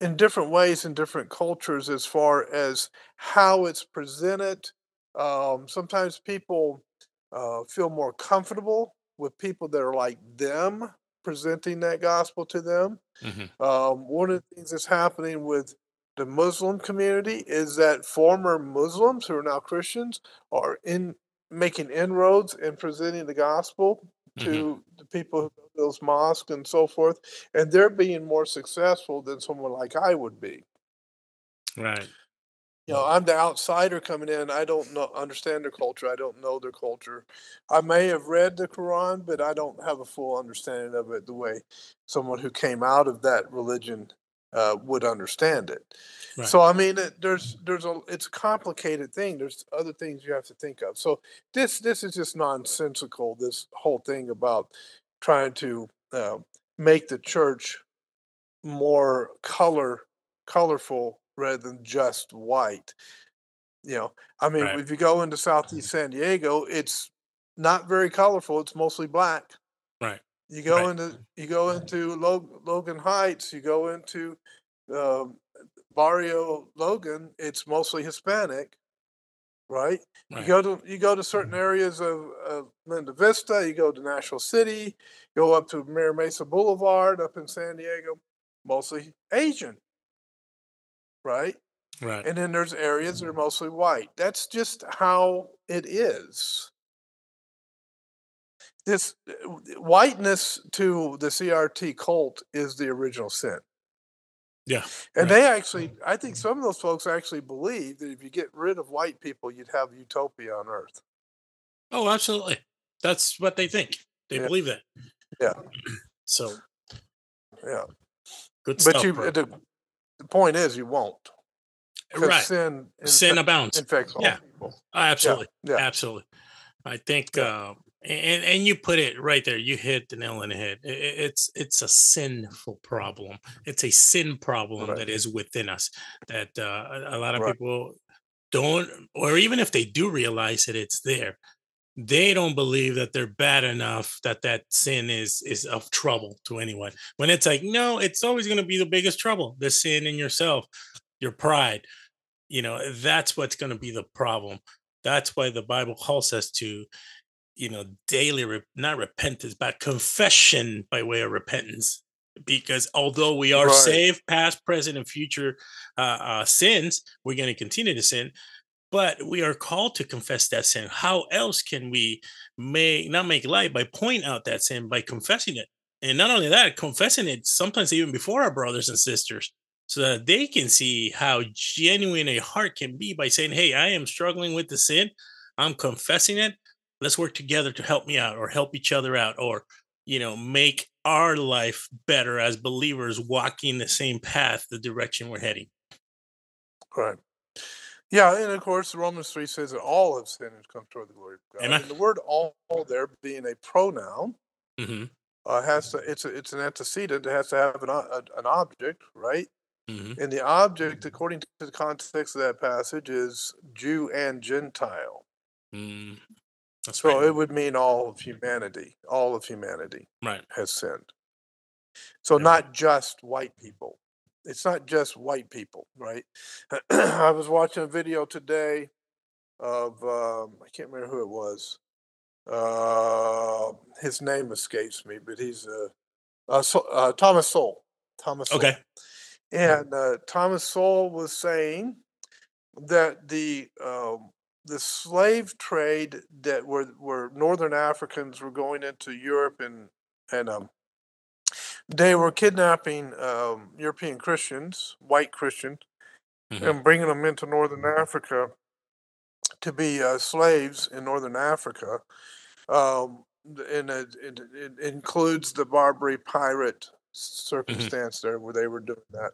Speaker 4: in different ways in different cultures as far as how it's presented. Um, sometimes people uh, feel more comfortable with people that are like them presenting that gospel to them.
Speaker 3: Mhm.
Speaker 4: Um, one of the things that's happening with the Muslim community is that former Muslims who are now Christians are in making inroads in presenting the gospel to mm-hmm. the people who to those mosques and so forth, and they're being more successful than someone like I would be.
Speaker 3: Right.
Speaker 4: You know, I'm the outsider coming in. I don't know understand their culture. I don't know their culture. I may have read the Quran, but I don't have a full understanding of it the way someone who came out of that religion uh, would understand it.
Speaker 3: Right.
Speaker 4: So I mean, it, there's there's a it's a complicated thing. There's other things you have to think of. So this this is just nonsensical. This whole thing about trying to uh, make the church more color colorful rather than just white. You know, I mean,
Speaker 3: Right.
Speaker 4: if you go into Southeast San Diego, it's not very colorful. It's mostly black.
Speaker 3: Right.
Speaker 4: You go
Speaker 3: Right.
Speaker 4: into you go into Lo- Logan Heights. You go into um, Barrio Logan. It's mostly Hispanic, right? You go to you go to certain areas of, of Linda Vista. You go to National City. Go up to Mira Mesa Boulevard up in San Diego, mostly Asian, right?
Speaker 3: Right.
Speaker 4: And then there's areas that are mostly white. That's just how it is. This whiteness to the CRT cult is the original sin.
Speaker 3: Yeah.
Speaker 4: And
Speaker 3: right.
Speaker 4: they actually, I think some of those folks actually believe that if you get rid of white people, you'd have utopia on earth.
Speaker 3: Oh, absolutely. That's what they think. They
Speaker 4: Yeah.
Speaker 3: believe that.
Speaker 4: Yeah. [CLEARS THROAT]
Speaker 3: So
Speaker 4: yeah.
Speaker 3: Good
Speaker 4: But
Speaker 3: stuff.
Speaker 4: you,
Speaker 3: bro.
Speaker 4: the, the point is, you won't.
Speaker 3: right.
Speaker 4: Sin,
Speaker 3: Sin
Speaker 4: infect-
Speaker 3: abounds.
Speaker 4: infects all
Speaker 3: Yeah.
Speaker 4: people.
Speaker 3: Absolutely.
Speaker 4: Yeah.
Speaker 3: Absolutely. I think,
Speaker 4: Yeah.
Speaker 3: uh, and and you put it right there. You hit the nail on the head. It's it's a sinful problem. It's a sin problem
Speaker 4: Right.
Speaker 3: that is within us. That uh, a a lot of
Speaker 4: Right.
Speaker 3: people don't, or even if they do realize that it's there, they don't believe that they're bad enough that that sin is is of trouble to anyone. When it's like, no, it's always going to be the biggest trouble. The sin in yourself, your pride. You know, that's what's going to be the problem. That's why the Bible calls us to, you know, daily, re- not repentance, but confession by way of repentance. Because although we are
Speaker 4: Right.
Speaker 3: saved, past, present, and future uh, uh, sins, we're going to continue to sin. But we are called to confess that sin. How else can we make not make light by point out that sin by confessing it? And not only that, confessing it sometimes even before our brothers and sisters so that they can see how genuine a heart can be by saying, Hey, I am struggling with the sin. I'm confessing it. Let's work together to help me out or help each other out or, you know, make our life better as believers walking the same path, the direction we're heading.
Speaker 4: Right. Yeah, and of course, Romans 3 says that all have sinned and come toward the glory of God.
Speaker 3: Amen.
Speaker 4: And the word all there being a pronoun
Speaker 3: hmm
Speaker 4: uh, has to, it's, a, it's an antecedent, it has to have an, a- an object, right?
Speaker 3: hmm
Speaker 4: And the object, according to the context of that passage, is Jew and Gentile.
Speaker 3: Mm, that's
Speaker 4: So
Speaker 3: right.
Speaker 4: it would mean all of humanity. All of humanity
Speaker 3: right.
Speaker 4: has sinned. So
Speaker 3: Amen.
Speaker 4: not just white people. It's not just white people, right? [CLEARS THROAT] I was watching a video today of um, I can't remember who it was. Uh, his name escapes me, but he's uh, uh, so, uh, Thomas Sowell. Thomas. Sowell.
Speaker 3: Okay.
Speaker 4: And uh, Thomas Sowell was saying that the um, the slave trade that were where Northern Africans were going into Europe and and um, they were kidnapping um, European Christians, white Christians,
Speaker 3: Mhm.
Speaker 4: and bringing them into Northern Africa to be uh, slaves in Northern Africa. Um, and it, it, it includes the Barbary pirate circumstance there where they were doing that.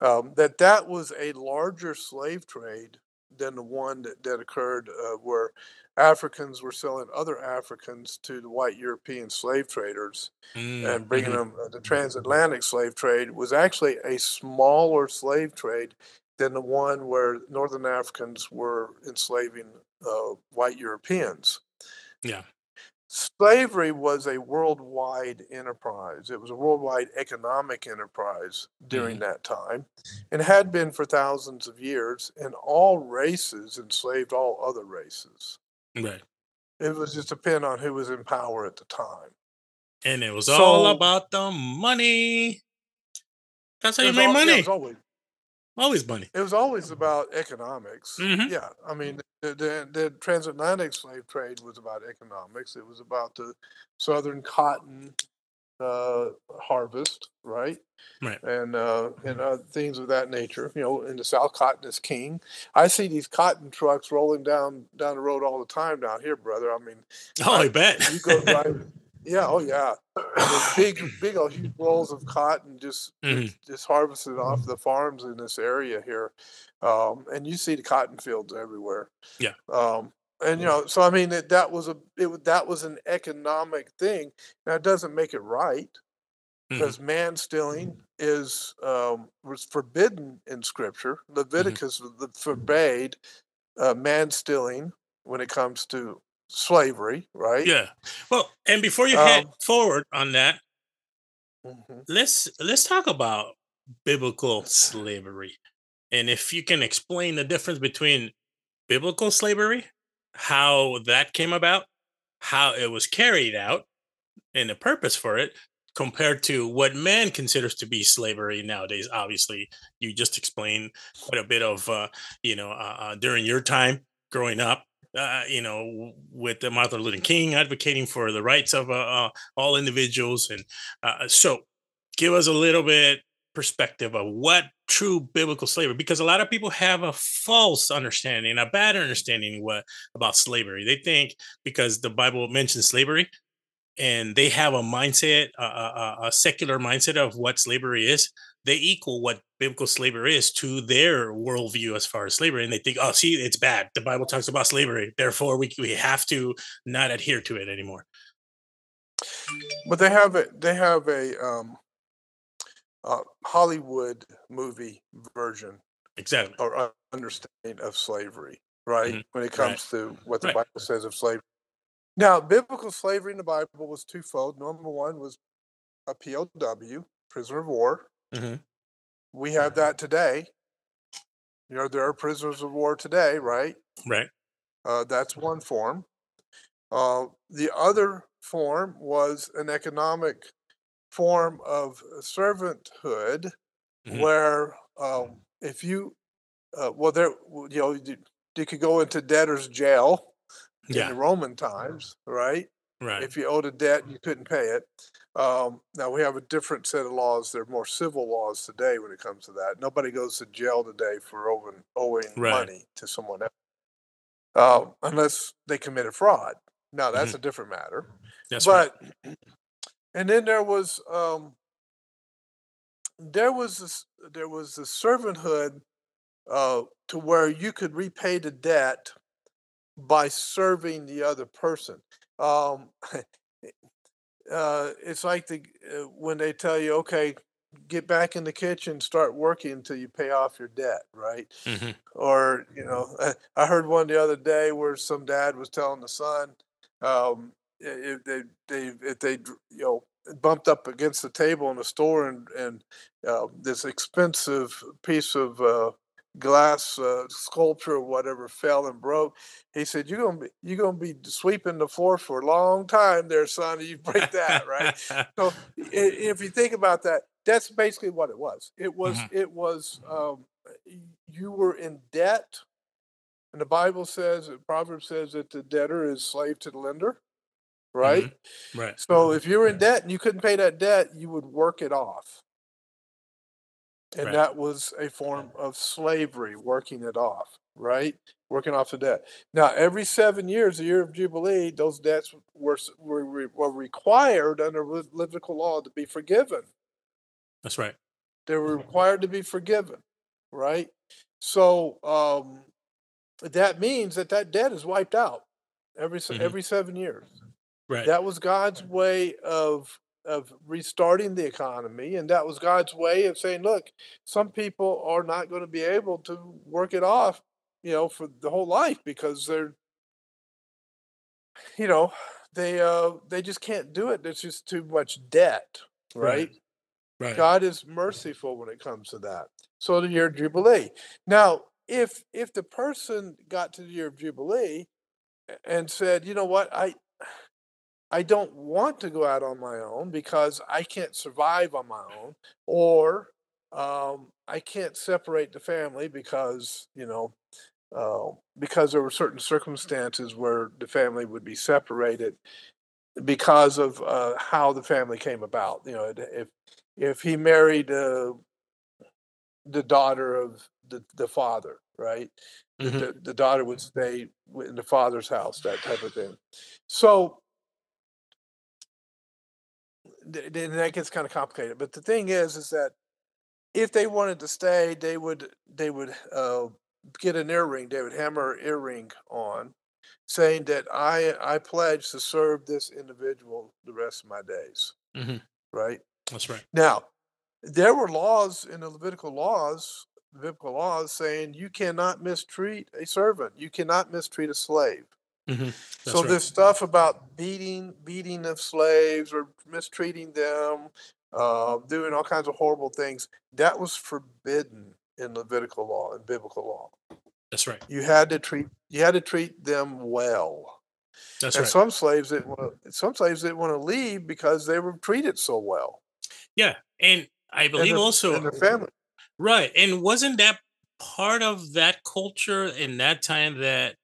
Speaker 4: Um, that that was a larger slave trade than the one that, that occurred uh, where Africans were selling other Africans to the white European slave traders and bringing
Speaker 3: Mhm.
Speaker 4: them uh, the transatlantic slave trade was actually a smaller slave trade than the one where northern africans were enslaving uh, white europeans
Speaker 3: Yeah.
Speaker 4: Slavery was a worldwide enterprise it was a worldwide economic enterprise during mm-hmm. that time and had been for thousands of years and all races enslaved all other races
Speaker 3: Right.
Speaker 4: it was just depend on who was in power at the time
Speaker 3: And it was all about the money. That's how you
Speaker 4: was
Speaker 3: make
Speaker 4: al- yeah,
Speaker 3: money.
Speaker 4: was always
Speaker 3: Always money.
Speaker 4: It was always about economics.
Speaker 3: Mhm.
Speaker 4: Yeah, I mean, the, the the transatlantic slave trade was about economics. It was about the southern cotton uh, harvest, right?
Speaker 3: Right.
Speaker 4: And uh, and uh, things of that nature. You know, in the South, cotton is king. I see these cotton trucks rolling down down the road all the time down here, brother. I mean,
Speaker 3: Oh, I
Speaker 4: I-
Speaker 3: bet.
Speaker 4: you go drive. [LAUGHS] Yeah, oh yeah, big, [COUGHS] big, old huge rolls of cotton just
Speaker 3: Mhm.
Speaker 4: just harvested off the farms in this area here, um, and you see the cotton fields everywhere.
Speaker 3: Yeah.
Speaker 4: Um, and you know, so I mean, that that was a it, that was an economic thing. Now it doesn't make it right
Speaker 3: Mhm.
Speaker 4: because man stealing is um, was forbidden in Scripture. Leviticus the- forbade uh, man stealing when it comes to slavery, right?
Speaker 3: Yeah. Well, and before you head
Speaker 4: Um,
Speaker 3: forward on that,
Speaker 4: Mhm.
Speaker 3: let's let's talk about biblical slavery. And if you can explain the difference between biblical slavery, how that came about, how it was carried out, and the purpose for it, compared to what man considers to be slavery nowadays. Obviously, you just explained quite a bit of, uh, you know, uh, uh, during your time growing up, uh, you know, with the Martin Luther King advocating for the rights of uh, uh, all individuals, and uh, so give us a little bit perspective of what true biblical slavery because a lot of people have a false understanding a bad understanding what about slavery. They think because the bible mentions slavery and they have a mindset, a, a, a secular mindset of what slavery is, they equal what biblical slavery is to their worldview as far as slavery, and they think, oh, see, it's bad. The Bible talks about slavery, therefore we we have to not adhere to it anymore.
Speaker 4: But they have a they have a um, uh, Hollywood movie version
Speaker 3: Exactly.
Speaker 4: or understanding of slavery, right?
Speaker 3: Mhm.
Speaker 4: When it
Speaker 3: Right.
Speaker 4: comes to what the
Speaker 3: Right.
Speaker 4: Bible says of slavery. Now, biblical slavery in the Bible was twofold. Number one was a POW, prisoner of war.
Speaker 3: Mhm.
Speaker 4: We have that today. You know, there are prisoners of war today, right?
Speaker 3: Right.
Speaker 4: Uh, that's one form. Uh, the other form was an economic form of servanthood,
Speaker 3: Mhm.
Speaker 4: where um, if you, uh, well, there, you know, you, you could go into debtor's jail in
Speaker 3: Yeah.
Speaker 4: the Roman times, right?
Speaker 3: Right.
Speaker 4: If you owed a debt and you couldn't pay it. Um, now we have a different set of laws. They're more civil laws today when it comes to that. Nobody goes to jail today for owing, owing
Speaker 3: Right.
Speaker 4: money to someone else, uh, unless they committed fraud. Now that's
Speaker 3: Mm-hmm.
Speaker 4: a different matter.
Speaker 3: That's right.
Speaker 4: but and then there was um, there was this, there was the servanthood uh, to where you could repay the debt by serving the other person. Um, [LAUGHS] uh, it's like the uh, when they tell you, okay, get back in the kitchen, start working until you pay off your debt, right?
Speaker 3: Mhm.
Speaker 4: Or you know, I, I heard one the other day where some dad was telling the son, um, if they they if they you know bumped up against the table in the store and and uh, this expensive piece of uh, glass uh, sculpture or whatever fell and broke. He said, "You're gonna be you're gonna be sweeping the floor for a long time, there, son. You break that, right?" So [LAUGHS] if you think about that, that's basically what it was. It was
Speaker 3: Mhm.
Speaker 4: it was um, you were in debt, and the Bible says, Proverbs says that the debtor is slave to the lender, right?
Speaker 3: right.
Speaker 4: So if you were in debt and you couldn't pay that debt, you would work it off. And
Speaker 3: Right.
Speaker 4: that was a form of slavery, working it off, right? Working off the debt. Now, every seven years, the year of Jubilee, those debts were, were, were required under Le- Levitical law to be forgiven.
Speaker 3: That's right.
Speaker 4: They were required to be forgiven, right? So um, that means that that debt is wiped out every
Speaker 3: Mhm.
Speaker 4: every seven years.
Speaker 3: Right.
Speaker 4: That was God's way of of restarting the economy, and that was God's way of saying, "Look, some people are not going to be able to work it off, you know, for the whole life because they're, you know, they uh they just can't do it. There's just too much debt,
Speaker 3: Right.
Speaker 4: right?
Speaker 3: right.
Speaker 4: God is merciful when it comes to that. So the year of Jubilee. Now, if if the person got to the year of Jubilee and said, you know what, I I don't want to go out on my own because I can't survive on my own, or um, I can't separate the family because you know uh, because there were certain circumstances where the family would be separated because of uh, how the family came about. You know, if if he married uh, the daughter of the, the father, right?
Speaker 3: Mhm.
Speaker 4: The, the daughter would stay in the father's house, that type of thing. So then that gets kind of complicated. But the thing is, is that if they wanted to stay, they would they would uh, get an earring. They would hammer an earring on, saying that I I pledge to serve this individual the rest of my days.
Speaker 3: Mhm.
Speaker 4: Right
Speaker 3: That's right.
Speaker 4: now, there were laws in the Levitical laws, Levitical laws saying you cannot mistreat a servant. You cannot mistreat a slave.
Speaker 3: Mhm.
Speaker 4: so
Speaker 3: right.
Speaker 4: this stuff about beating beating of slaves or mistreating them, uh, doing all kinds of horrible things, that was forbidden in Levitical law and biblical law.
Speaker 3: That's right.
Speaker 4: You had to treat you had to treat them well.
Speaker 3: That's
Speaker 4: and
Speaker 3: right.
Speaker 4: some slaves didn't want to some slaves didn't want to leave because they were treated so well.
Speaker 3: yeah. And I
Speaker 4: And
Speaker 3: believe also
Speaker 4: and their family.
Speaker 3: Right. And wasn't that part of that culture in that time that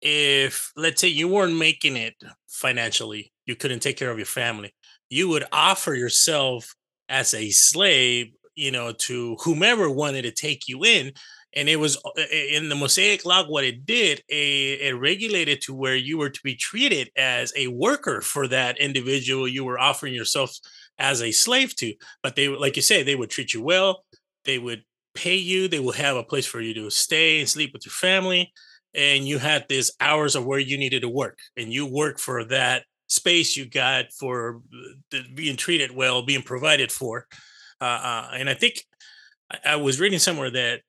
Speaker 3: if let's say you weren't making it financially, you couldn't take care of your family, you would offer yourself as a slave, you know, to whomever wanted to take you in. and it was uh, in the Mosaic Law. What it did, it, it regulated to where you were to be treated as a worker for that individual you were offering yourself as a slave to. But they, like you say, they would treat you well. They would pay you. They would have a place for you to stay and sleep with your family. And you had these hours of where you needed to work, and you work for that space you got for uh, being treated well, being provided for. Uh, uh, and I think I, was reading somewhere that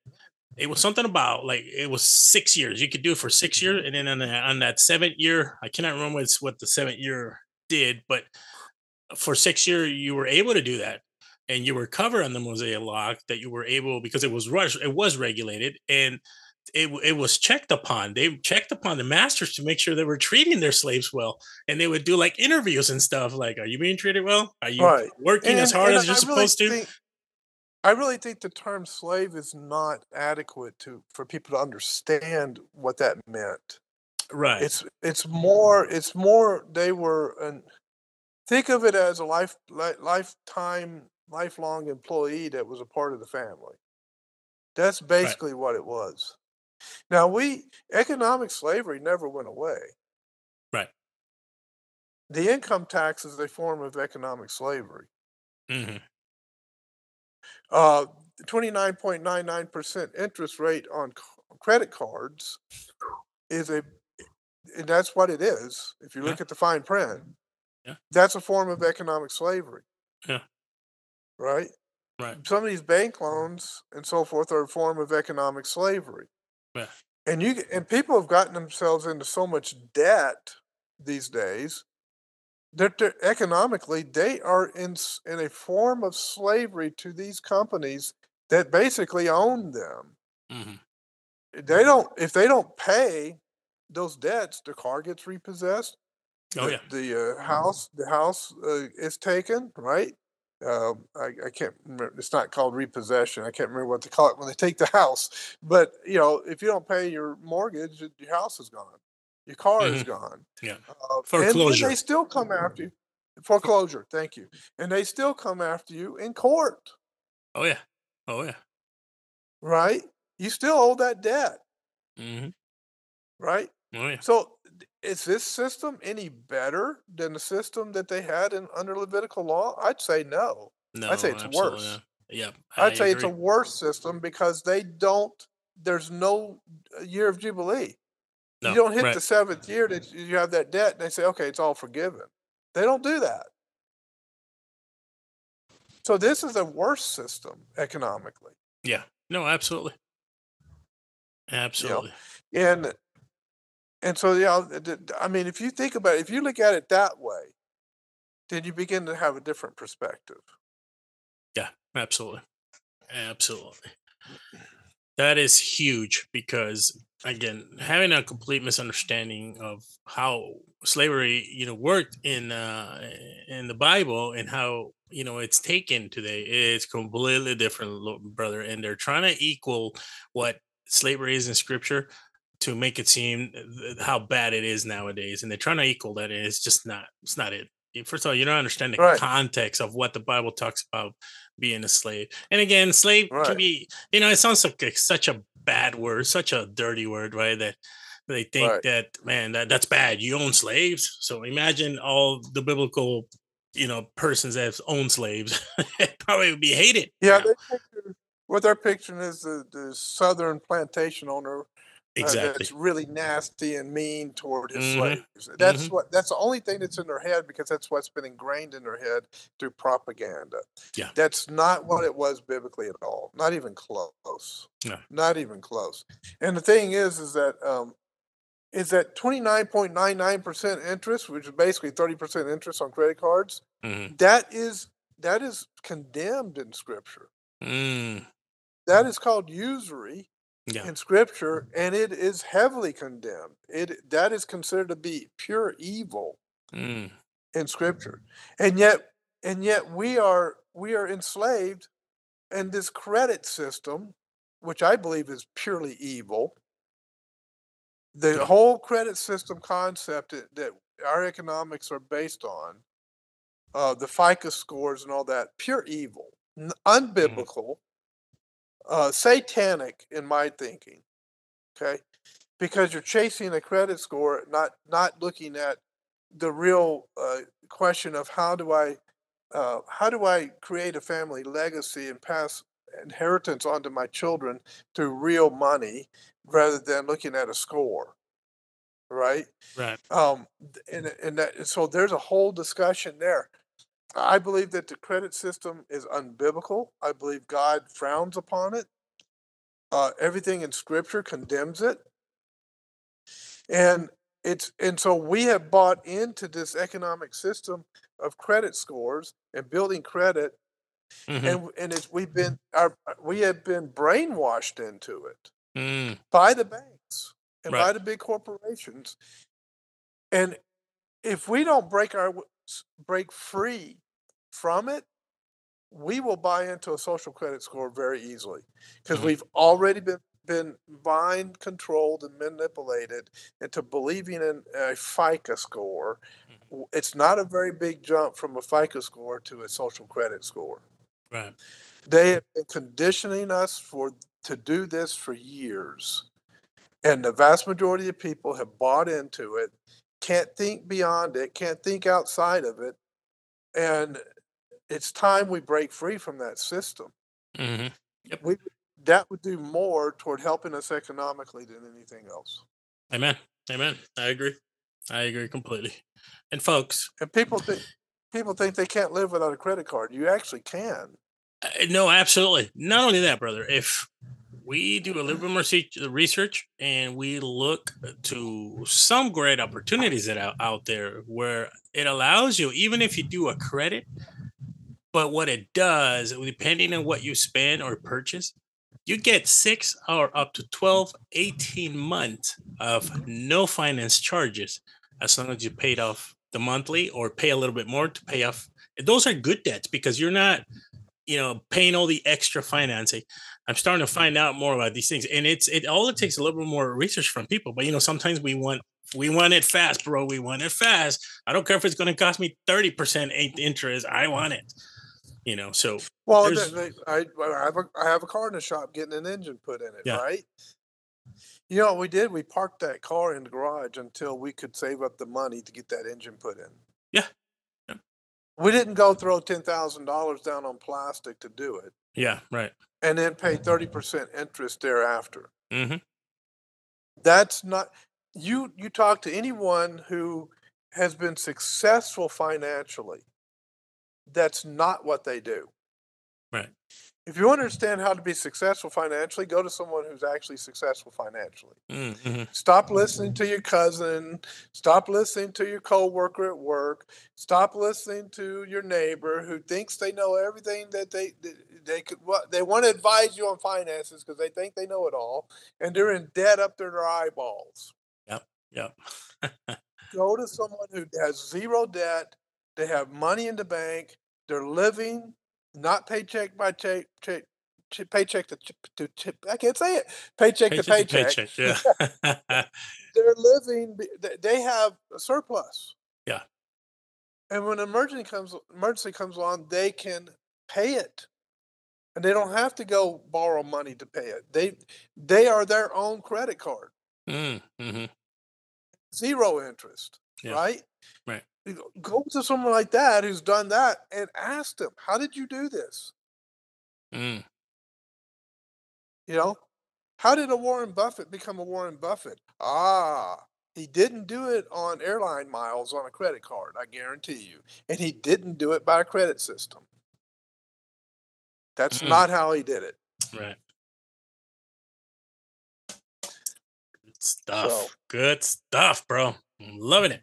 Speaker 3: it was something about like it was six years. You could do it for six years, and then on, the, on that seventh year, I cannot remember what the seventh year did, but for six year you were able to do that and you were covered on the mosaic law that you were able because it was rush it was regulated and it, it was checked upon. They checked upon the masters to make sure they were treating their slaves well and they would do like interviews and stuff like are you being treated well? Are you right. working and, as hard as you're I supposed really to?
Speaker 4: think, i really think the term slave is not adequate to for people to understand what that meant.
Speaker 3: Right.
Speaker 4: It's it's more it's more they were an think of it as a life lifetime lifelong employee that was a part of the family. That's basically right. what it was now we economic slavery never went away
Speaker 3: right
Speaker 4: the income tax is a form of economic slavery
Speaker 3: mm-hmm.
Speaker 4: uh, 29.99% interest rate on credit cards is a and that's what it is if you look yeah. at the fine print
Speaker 3: yeah.
Speaker 4: That's a form of economic slavery.
Speaker 3: Yeah.
Speaker 4: Right?
Speaker 3: Right.
Speaker 4: Some of these bank loans and so forth are a form of economic slavery.
Speaker 3: Yeah.
Speaker 4: And you and people have gotten themselves into so much debt these days that economically they are in in a form of slavery to these companies that basically own them.
Speaker 3: Mm-hmm.
Speaker 4: They don't if they don't pay those debts, the car gets repossessed,
Speaker 3: Oh
Speaker 4: the,
Speaker 3: yeah.
Speaker 4: The uh, house, the house uh, is taken, right? Uh, I, I can't remember. It's not called repossession. I can't remember what they call it when they take the house. But you know, if you don't pay your mortgage, your house is gone. Your car mm-hmm. is gone.
Speaker 3: Yeah.
Speaker 4: Uh,
Speaker 3: Foreclosure.
Speaker 4: And they still come after you. Foreclosure. Thank you. And they still come after you in court.
Speaker 3: Oh yeah. Oh yeah.
Speaker 4: Right. You still owe that debt.
Speaker 3: Mm-hmm.
Speaker 4: Right.
Speaker 3: Oh yeah.
Speaker 4: So is this system any better than the system that they had in under Levitical law? I'd say no.
Speaker 3: No,
Speaker 4: I'd say it's worse.
Speaker 3: Yeah,
Speaker 4: I'd say agree. it's a worse system because they don't. There's no uh, year of jubilee. No, you don't hit right. the seventh year that you have that debt, and they say, "Okay, it's all forgiven." They don't do that. So this is a worse system economically.
Speaker 3: Yeah. No, absolutely. Absolutely.
Speaker 4: You know? And and so, yeah, I mean, if you think about it, if you look at it that way, then you begin to have a different perspective.
Speaker 3: Yeah, absolutely. Absolutely. That is huge because again, having a complete misunderstanding of how slavery, you know, worked in uh in the Bible and how, you know, it's taken today, it's completely different, brother. And they're trying to equal what slavery is in scripture to make it seem uh, how bad it is nowadays and they're trying to equal that and it's just not it's not it first of all you don't understand the right. context of what the bible talks about being a slave and again slave right. can be you know it sounds like such a bad word such a dirty word right that they think right. that man that, that's bad you own slaves so imagine all the biblical you know persons that own slaves [LAUGHS] probably would be hated
Speaker 4: yeah picture, what they're picturing is the, the southern plantation owner
Speaker 3: Exactly. Uh,
Speaker 4: that's really nasty and mean toward his mm-hmm. slaves. That's mm-hmm. what. That's the only thing that's in their head because that's what's been ingrained in their head through propaganda.
Speaker 3: Yeah.
Speaker 4: That's not what it was biblically at all. Not even close.
Speaker 3: No.
Speaker 4: Not even close. And the thing is, is that um, is that twenty nine point nine nine percent interest, which is basically thirty percent interest on credit cards.
Speaker 3: Mm-hmm.
Speaker 4: That is that is condemned in Scripture.
Speaker 3: Mm.
Speaker 4: That is called usury
Speaker 3: yeah.
Speaker 4: in scripture and it is heavily condemned it that is considered to be pure evil
Speaker 3: mm.
Speaker 4: in scripture and yet and yet we are we are enslaved in this credit system which i believe is purely evil the yeah. whole credit system concept that, that, our economics are based on uh, the FICO scores and all that pure evil mm-hmm. unbiblical uh, satanic in my thinking. Okay, because you're chasing a credit score, not not looking at the real uh, question of how do I uh, how do I create a family legacy and pass inheritance onto my children through real money rather than looking at a score right
Speaker 3: Right.
Speaker 4: um and, and that so there's a whole discussion there i believe that the credit system is unbiblical. I believe god frowns upon it. Uh, everything in scripture condemns it. And it's and so we have bought into this economic system of credit scores and building credit
Speaker 3: Mhm.
Speaker 4: and and it's we've been our we have been brainwashed into it
Speaker 3: Mm,
Speaker 4: by the banks and by the big corporations. And if we don't break our break free from it we will buy into a social credit score very easily because
Speaker 3: Mhm.
Speaker 4: we've already been been mind controlled and manipulated into believing in a FICO score. W- It's not a very big jump from a FICO score to a social credit score.
Speaker 3: right.
Speaker 4: They have been conditioning us for to do this for years. And the vast majority of people have bought into it, can't think beyond it, can't think outside of it. And it's time we break free from that system.
Speaker 3: hmm
Speaker 4: We that would do more toward helping us economically than anything else.
Speaker 3: Amen. Amen. I agree. I agree completely. And folks,
Speaker 4: And people think people think they can't live without a credit card. You actually can.
Speaker 3: uh, no, absolutely. Not only that, brother. If we do a little bit more uh, research and we look to some great opportunities that are out there where it allows you, even if you do a credit, but what it does, depending on what you spend or purchase, you get six or up to 12, 18 months of no finance charges as long as you paid off the monthly or pay a little bit more to pay off. Those are good debts because you're not, you know, paying all the extra financing. I'm starting to find out more about these things, and it's it all it takes a little bit more research from people. But you know, sometimes we want we want it fast, bro. We want it fast. I don't care if it's going to cost me thirty percent interest. I want it. You know, so
Speaker 4: Well, they, I, I have a I have a car in the shop getting an engine put in it,
Speaker 3: Yeah.
Speaker 4: right? You know what we did? We parked that car in the garage until we could save up the money to get that engine put in.
Speaker 3: Yeah. Yeah.
Speaker 4: We didn't go throw ten thousand dollars down on plastic to do it,
Speaker 3: yeah, right.
Speaker 4: And then pay thirty percent interest thereafter.
Speaker 3: hmm
Speaker 4: That's not you. You talk to anyone who has been successful financially. That's not what they do.
Speaker 3: Right.
Speaker 4: If you understand how to be successful financially, go to someone who's actually successful financially.
Speaker 3: hmm
Speaker 4: Stop listening to your cousin. Stop listening to your coworker at work. Stop listening to your neighbor who thinks they know everything that they they, they could. What they want to advise you on finances because they think they know it all, and they're in debt up to their eyeballs.
Speaker 3: Yep. Yep. [LAUGHS]
Speaker 4: Go to someone who has zero debt. They have money in the bank. They're living not paycheck by check, check, ch- paycheck to, to, ch- I can't say it. Paycheck, to
Speaker 3: Paycheck
Speaker 4: paycheck.
Speaker 3: to paycheck. [LAUGHS] Yeah. [LAUGHS]
Speaker 4: they're living they have a surplus
Speaker 3: Yeah.
Speaker 4: and when emergency comes emergency comes along they can pay it and they don't have to go borrow money to pay it they they are their own credit card
Speaker 3: mm-hmm.
Speaker 4: zero interest
Speaker 3: Yeah.
Speaker 4: right
Speaker 3: Right.
Speaker 4: Go- to someone like that who's done that and ask them how did you do this
Speaker 3: mm
Speaker 4: you know how did a warren buffett become a warren buffett ah he didn't do it on airline miles on a credit card i guarantee you and he didn't do it by a credit system that's
Speaker 3: Mm.
Speaker 4: not how he did it
Speaker 3: Right. Good stuff.
Speaker 4: So-
Speaker 3: Good stuff, bro. I'm loving it.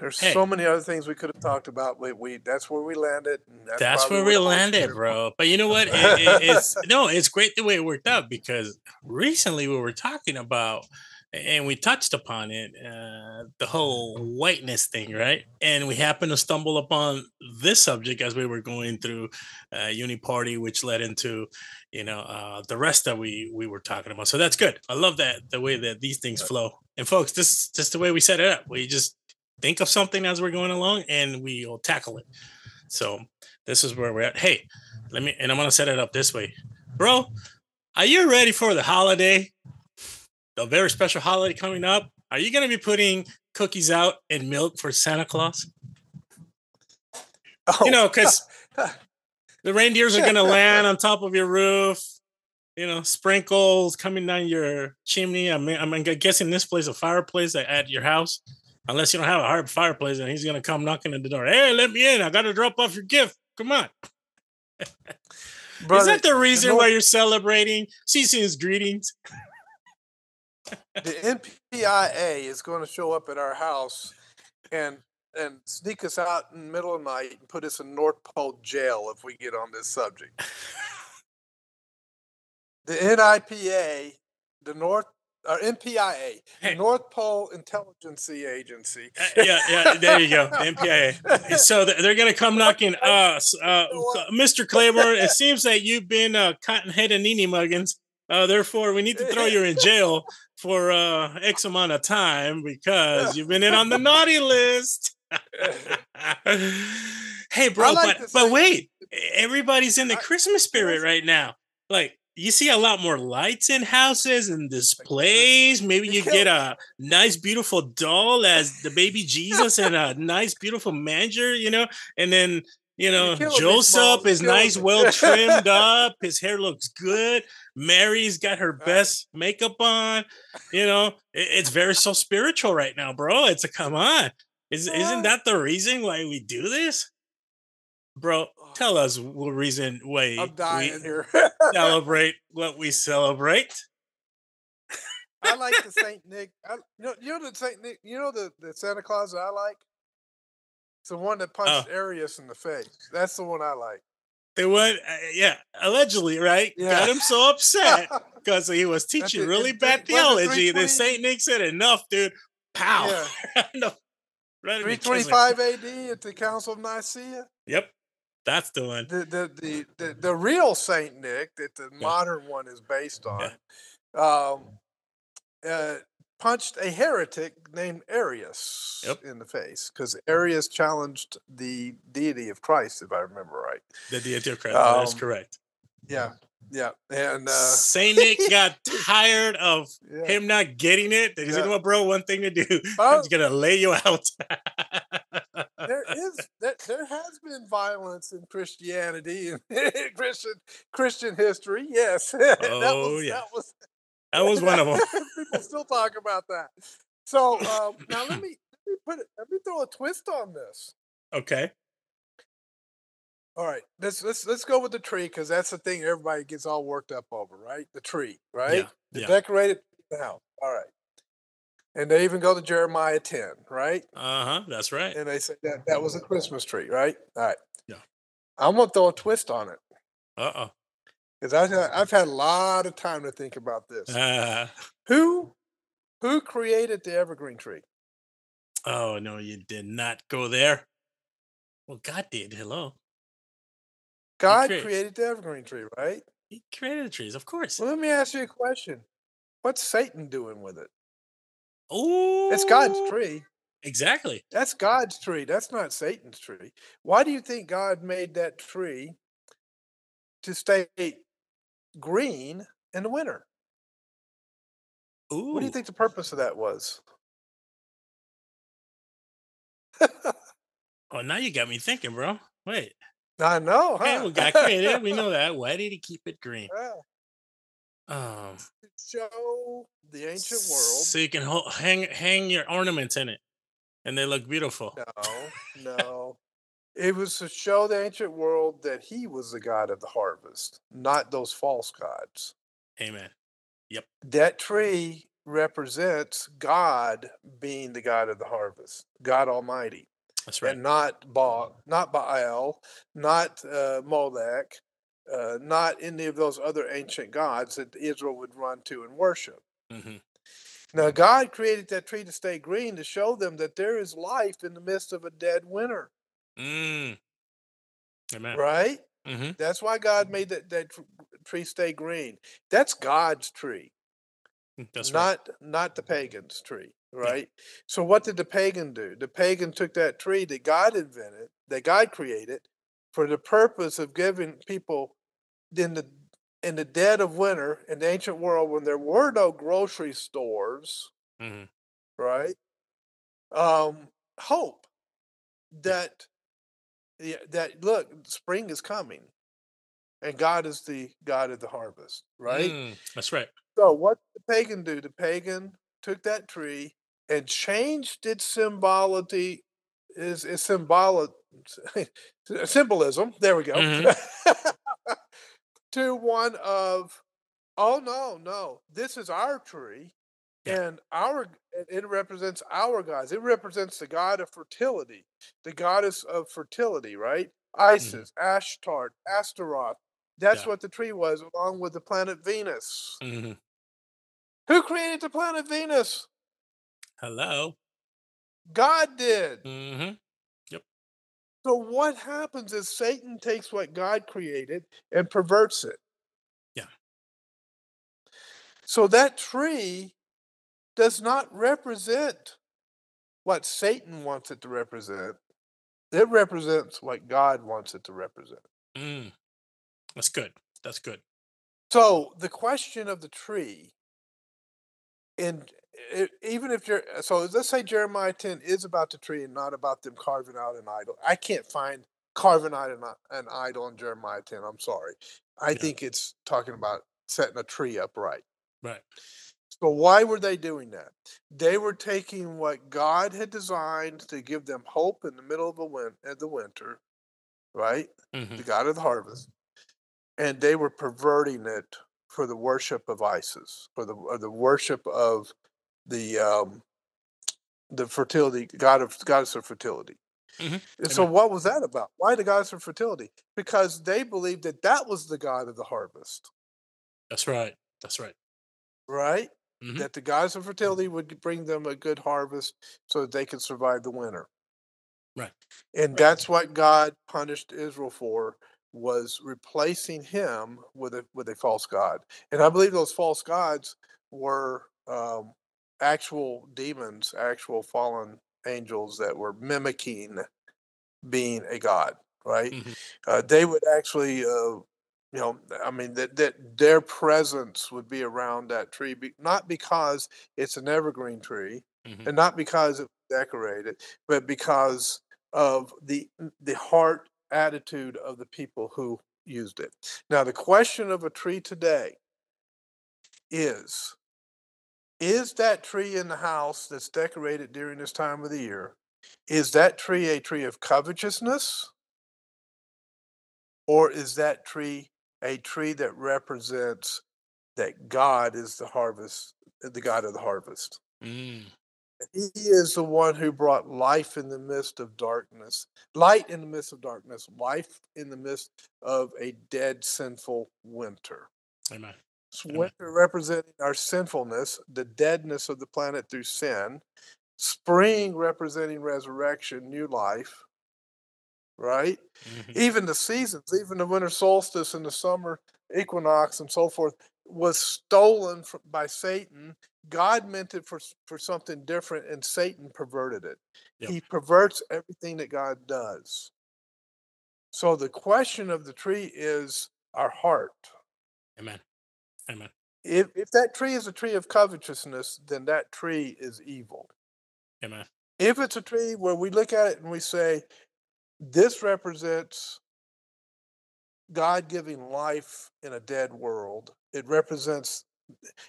Speaker 4: There's
Speaker 3: Hey.
Speaker 4: so many other things we could have talked about we, we that's where we landed that's,
Speaker 3: That's where we landed, bro. But you know what? It, it- it's [LAUGHS] no, it's great the way it worked out because recently we were talking about and we touched upon it, uh, the whole whiteness thing, right? And we happened to stumble upon this subject as we were going through uh, Uni Party, which led into, you know, uh, the rest that we we were talking about. So that's good. I love that the way that these things flow. And folks, this is just the way we set it up. We just think of something as we're going along, and we'll tackle it. So this is where we're at. Hey, let me, and I'm gonna set it up this way. bro, are you ready for the holiday? The very special holiday coming up. Are you gonna be putting cookies out and milk for Santa Claus?
Speaker 4: Oh,
Speaker 3: You know, because [LAUGHS] the reindeers are gonna [LAUGHS] land on top of your roof. You know, sprinkles coming down your chimney. I mean, I'm guessing this place a fireplace at- at your house, unless you don't have a hard fireplace, and he's gonna come knocking at the door. Hey, let me in! I gotta drop off your gift. Come on. Is that the reason
Speaker 4: North-
Speaker 3: why you're celebrating season's greetings?
Speaker 4: the NPIA is going to show up at our house and and sneak us out in the middle of the night and put us in North Pole jail if we get on this subject. [LAUGHS] the NIPA, the North or NPIA,
Speaker 3: Hey.
Speaker 4: North Pole Intelligence Agency.
Speaker 3: Uh, yeah, yeah. There you go. NPIA. [LAUGHS] So they're gonna come knocking. us, uh, Mr. Claiborne, it seems that you've been uh, cotton-headed ninny muggins. Uh, therefore, we need to throw you in jail for uh, X amount of time because you've been in on the naughty list. [LAUGHS] hey, bro,
Speaker 4: like
Speaker 3: but but wait, everybody's in the
Speaker 4: I-
Speaker 3: Christmas spirit right now. Like you see a lot more lights in houses and displays. [LAUGHS] Maybe
Speaker 4: You
Speaker 3: get a nice, beautiful doll as the baby Jesus and a nice, beautiful manger, you know, and then. You know, Joseph is nice, well [LAUGHS] trimmed up. His hair looks good. Mary's got her best makeup on. You know, it's very so spiritual right now, bro. It's a come on. Is isn't that the reason why we do this, bro? Tell us what reason why
Speaker 4: I'm dying
Speaker 3: we
Speaker 4: here. [LAUGHS]
Speaker 3: celebrate what we celebrate.
Speaker 4: I [LAUGHS] like the Saint Nick. I, you know, you know the Saint Nick. You know the, the Santa Claus that I like. It's the one that punched Arius in the face. That's the one I like.
Speaker 3: They went, uh, yeah, allegedly, right? Got him so upset [LAUGHS] because he was teaching
Speaker 4: it,
Speaker 3: really
Speaker 4: it-
Speaker 3: bad
Speaker 4: it
Speaker 3: theology. Then Saint Nick said, "Enough, dude! Pow!"
Speaker 4: Yeah.
Speaker 3: the- right in the
Speaker 4: Three
Speaker 3: kisser.
Speaker 4: twenty-five A.D. at the Council of Nicaea.
Speaker 3: Yep, that's the one.
Speaker 4: The the the the, the real Saint Nick that the
Speaker 3: Yeah.
Speaker 4: modern one is based on, um, uh, punched a heretic named Arius
Speaker 3: Yep.
Speaker 4: in the face because Arius challenged the deity of Christ, if I remember right.
Speaker 3: The deity of Christ. that is
Speaker 4: Um,
Speaker 3: correct.
Speaker 4: Yeah, yeah, and uh,
Speaker 3: Saint Nick [LAUGHS] got tired of
Speaker 4: yeah.
Speaker 3: him not getting it. He said,
Speaker 4: Yeah.
Speaker 3: "You know what, bro? One thing to do.
Speaker 4: Oh. [LAUGHS]
Speaker 3: I'm just gonna lay you out." [LAUGHS]
Speaker 4: there is there, there has been violence in Christianity and [LAUGHS] Christian Christian history. Yes, [LAUGHS] that
Speaker 3: Oh,
Speaker 4: was,
Speaker 3: yeah.
Speaker 4: that was
Speaker 3: that was one of them. [LAUGHS]
Speaker 4: People still talk about that. So um, now let me let me put it, let me throw a twist on this.
Speaker 3: Okay.
Speaker 4: All right, let's let's let's go with the tree because that's the thing everybody gets all worked up over, right? The tree, right?
Speaker 3: Yeah.
Speaker 4: The
Speaker 3: Yeah.
Speaker 4: decorated house. All right, and they even go to Jeremiah ten, right?
Speaker 3: Uh huh. That's right.
Speaker 4: And they say that that was a Christmas tree, right? All right.
Speaker 3: Yeah.
Speaker 4: I'm gonna throw a twist on it
Speaker 3: Uh oh.
Speaker 4: because I've had, I've had a lot of time to think about this.
Speaker 3: Uh, [LAUGHS]
Speaker 4: Who who created the evergreen tree?
Speaker 3: oh no, you did not go there. Well, God did. Hello.
Speaker 4: God
Speaker 3: create-
Speaker 4: created the evergreen tree, right?
Speaker 3: He created the trees, of course.
Speaker 4: Well, let me ask you a question. What's Satan doing with it?
Speaker 3: Oh,
Speaker 4: It's God's tree.
Speaker 3: Exactly.
Speaker 4: That's God's tree. That's not Satan's tree. Why do you think God made that tree to stay green in the winter?
Speaker 3: Ooh.
Speaker 4: What do you think the purpose of that was?
Speaker 3: Oh, now you got me thinking, bro. Wait.
Speaker 4: I know, huh?
Speaker 3: Hey, well, God created. We [LAUGHS] know that. Why did He keep it green?
Speaker 4: Yeah,
Speaker 3: Um,
Speaker 4: show the ancient world.
Speaker 3: so you can ho- hang hang your ornaments in it, and they look beautiful.
Speaker 4: No, [LAUGHS] no. It was to show the ancient world that he was the God of the harvest, not those false gods.
Speaker 3: Amen. Yep.
Speaker 4: That tree represents God being the God of the harvest, God Almighty,
Speaker 3: That's right.
Speaker 4: and not Baal, not Baal, not uh, Molech, uh, not any of those other ancient gods that Israel would run to and worship.
Speaker 3: hmm
Speaker 4: Now, God created that tree to stay green to show them that there is life in the midst of a dead winter,
Speaker 3: Mm. Amen.
Speaker 4: right?
Speaker 3: Mm-hmm.
Speaker 4: That's why God made that, that tree stay green. That's God's tree,
Speaker 3: That's right.
Speaker 4: not not the pagan's tree, right? So what did the pagan do? The pagan took that tree that God invented, that God created, for the purpose of giving people in the in the dead of winter in the ancient world when there were no grocery stores,
Speaker 3: Mhm.
Speaker 4: right? Um, hope that yeah, that look, spring is coming, and God is the God of the harvest, right?
Speaker 3: Mm, that's right.
Speaker 4: So what did the pagan do? The pagan took that tree and changed its symbology is is symbolic [LAUGHS] symbolism. There we go. [LAUGHS] to one of oh no, no, this is our tree.
Speaker 3: Yeah.
Speaker 4: And our it- represents our gods. It represents the god of fertility, the goddess of fertility, right? Isis, Ashtart, Astaroth. That's
Speaker 3: Yeah.
Speaker 4: what the tree was, along with the planet Venus.
Speaker 3: Mhm.
Speaker 4: Who created the planet Venus?
Speaker 3: Hello.
Speaker 4: God did.
Speaker 3: hmm
Speaker 4: So what happens is Satan takes what God created and perverts it.
Speaker 3: Yeah.
Speaker 4: So that tree does not represent what Satan wants it to represent. It represents what God wants it to represent.
Speaker 3: Mm. That's good. That's good.
Speaker 4: So the question of the tree, and e- even if you're so, let's say Jeremiah ten is about the tree and not about them carving out an idol. I can't find carving out an, an idol in Jeremiah ten. I'm sorry. I
Speaker 3: Yeah.
Speaker 4: think it's talking about setting a tree upright.
Speaker 3: Right.
Speaker 4: So why were they doing that? They were taking what God had designed to give them hope in the middle of the win- of the winter, right?
Speaker 3: hmm
Speaker 4: the god of the harvest, and they were perverting it for the worship of Isis, for the or the worship of the um, the fertility god of goddess of fertility.
Speaker 3: Mhm.
Speaker 4: And so, what was that about? Why the goddess of fertility? Because they believed that that was the god of the harvest,
Speaker 3: That's right. That's right.
Speaker 4: right?
Speaker 3: Mhm.
Speaker 4: That the goddess of fertility would bring them a good harvest so that they could survive the winter.
Speaker 3: Right.
Speaker 4: And that's what God punished Israel for was replacing him with a with a false god. And I believe those false gods were um, actual demons, actual fallen angels that were mimicking being a god. Right?
Speaker 3: Mhm.
Speaker 4: Uh, they would actually, uh, you know, I mean that that their presence would be around that tree, be, not because it's an evergreen tree,
Speaker 3: Mhm.
Speaker 4: and not because it was decorated, but because of the the heart attitude of the people who used it. Now, the question of a tree today is is that tree in the house that's decorated during this time of the year is that tree a tree of covetousness or is that tree a tree that represents that God is the harvest the God of the harvest
Speaker 3: Mm.
Speaker 4: he is the one who brought life in the midst of darkness, light in the midst of darkness, life in the midst of a dead, sinful winter.
Speaker 3: Amen. Amen.
Speaker 4: Winter representing our sinfulness, the deadness of the planet through sin. Spring representing resurrection, new life. Right?
Speaker 3: Mhm.
Speaker 4: Even the seasons, even the winter solstice and the summer equinox and so forth, was stolen fr- by Satan. God meant it for for something different, and Satan perverted it.
Speaker 3: Yep.
Speaker 4: He perverts everything that God does. So the question of the tree is our heart.
Speaker 3: Amen. Amen.
Speaker 4: If if that tree is a tree of covetousness, then that tree is evil.
Speaker 3: Amen.
Speaker 4: If it's a tree where we look at it and we say, this represents God giving life in a dead world, it represents.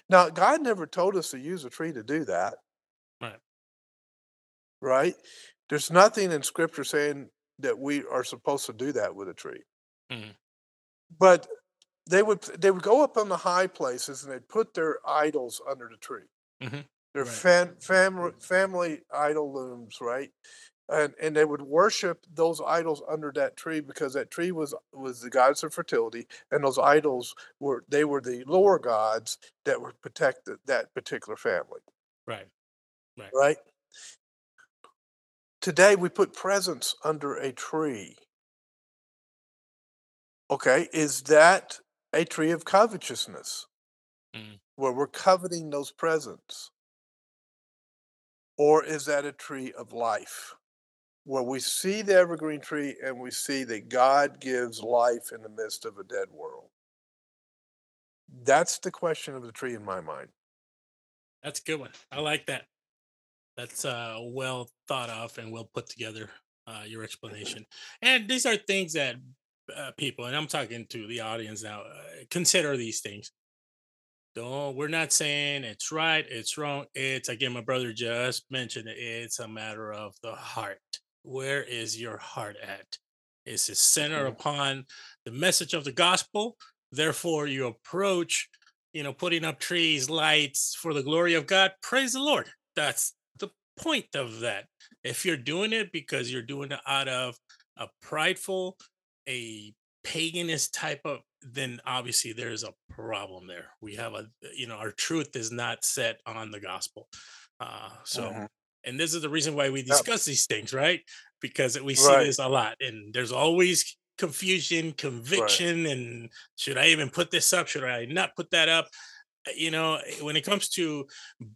Speaker 4: Now, God never told us to use a tree to do that.
Speaker 3: Right.
Speaker 4: Right? There's nothing in scripture saying that we are supposed to do that with a tree.
Speaker 3: Mhm.
Speaker 4: But they would they would go up on the high places and they'd put their idols under the tree.
Speaker 3: Mhm.
Speaker 4: Their
Speaker 3: Right.
Speaker 4: fam, family family idol looms, right? And and they would worship those idols under that tree because that tree was was the goddess of fertility, and those idols were they were the lower gods that would protect that particular family,
Speaker 3: Right.
Speaker 4: right? Today we put presents under a tree. Okay, is that a tree of covetousness?
Speaker 3: Mm.
Speaker 4: Where we're coveting those presents? Or is that a tree of life? Where we see the evergreen tree and we see that God gives life in the midst of a dead world. That's the question of the tree in my mind.
Speaker 3: That's a good one. I like that. That's uh, well thought of and well put together. Uh, your explanation, and these are things that uh, people, and I'm talking to the audience now. Uh, consider these things. Don't. We're not saying it's right, it's wrong. It's again, my brother just mentioned it. It's a matter of the heart. Where is your heart at? Is it centered upon the message of the gospel? Therefore, you approach, you know, putting up trees, lights for the glory of God. Praise the Lord. That's the point of that. If you're doing it because you're doing it out of a prideful, a paganist type of, then obviously there's a problem there. We have a, you know, our truth is not set on the gospel. Uh, so,
Speaker 4: Mhm.
Speaker 3: and this is the reason why we discuss these things, right? Because we see
Speaker 4: Right.
Speaker 3: this a lot, and there's always confusion, conviction, and should I even put this up? Should I not put that up? Uh, You know, eh, when it comes to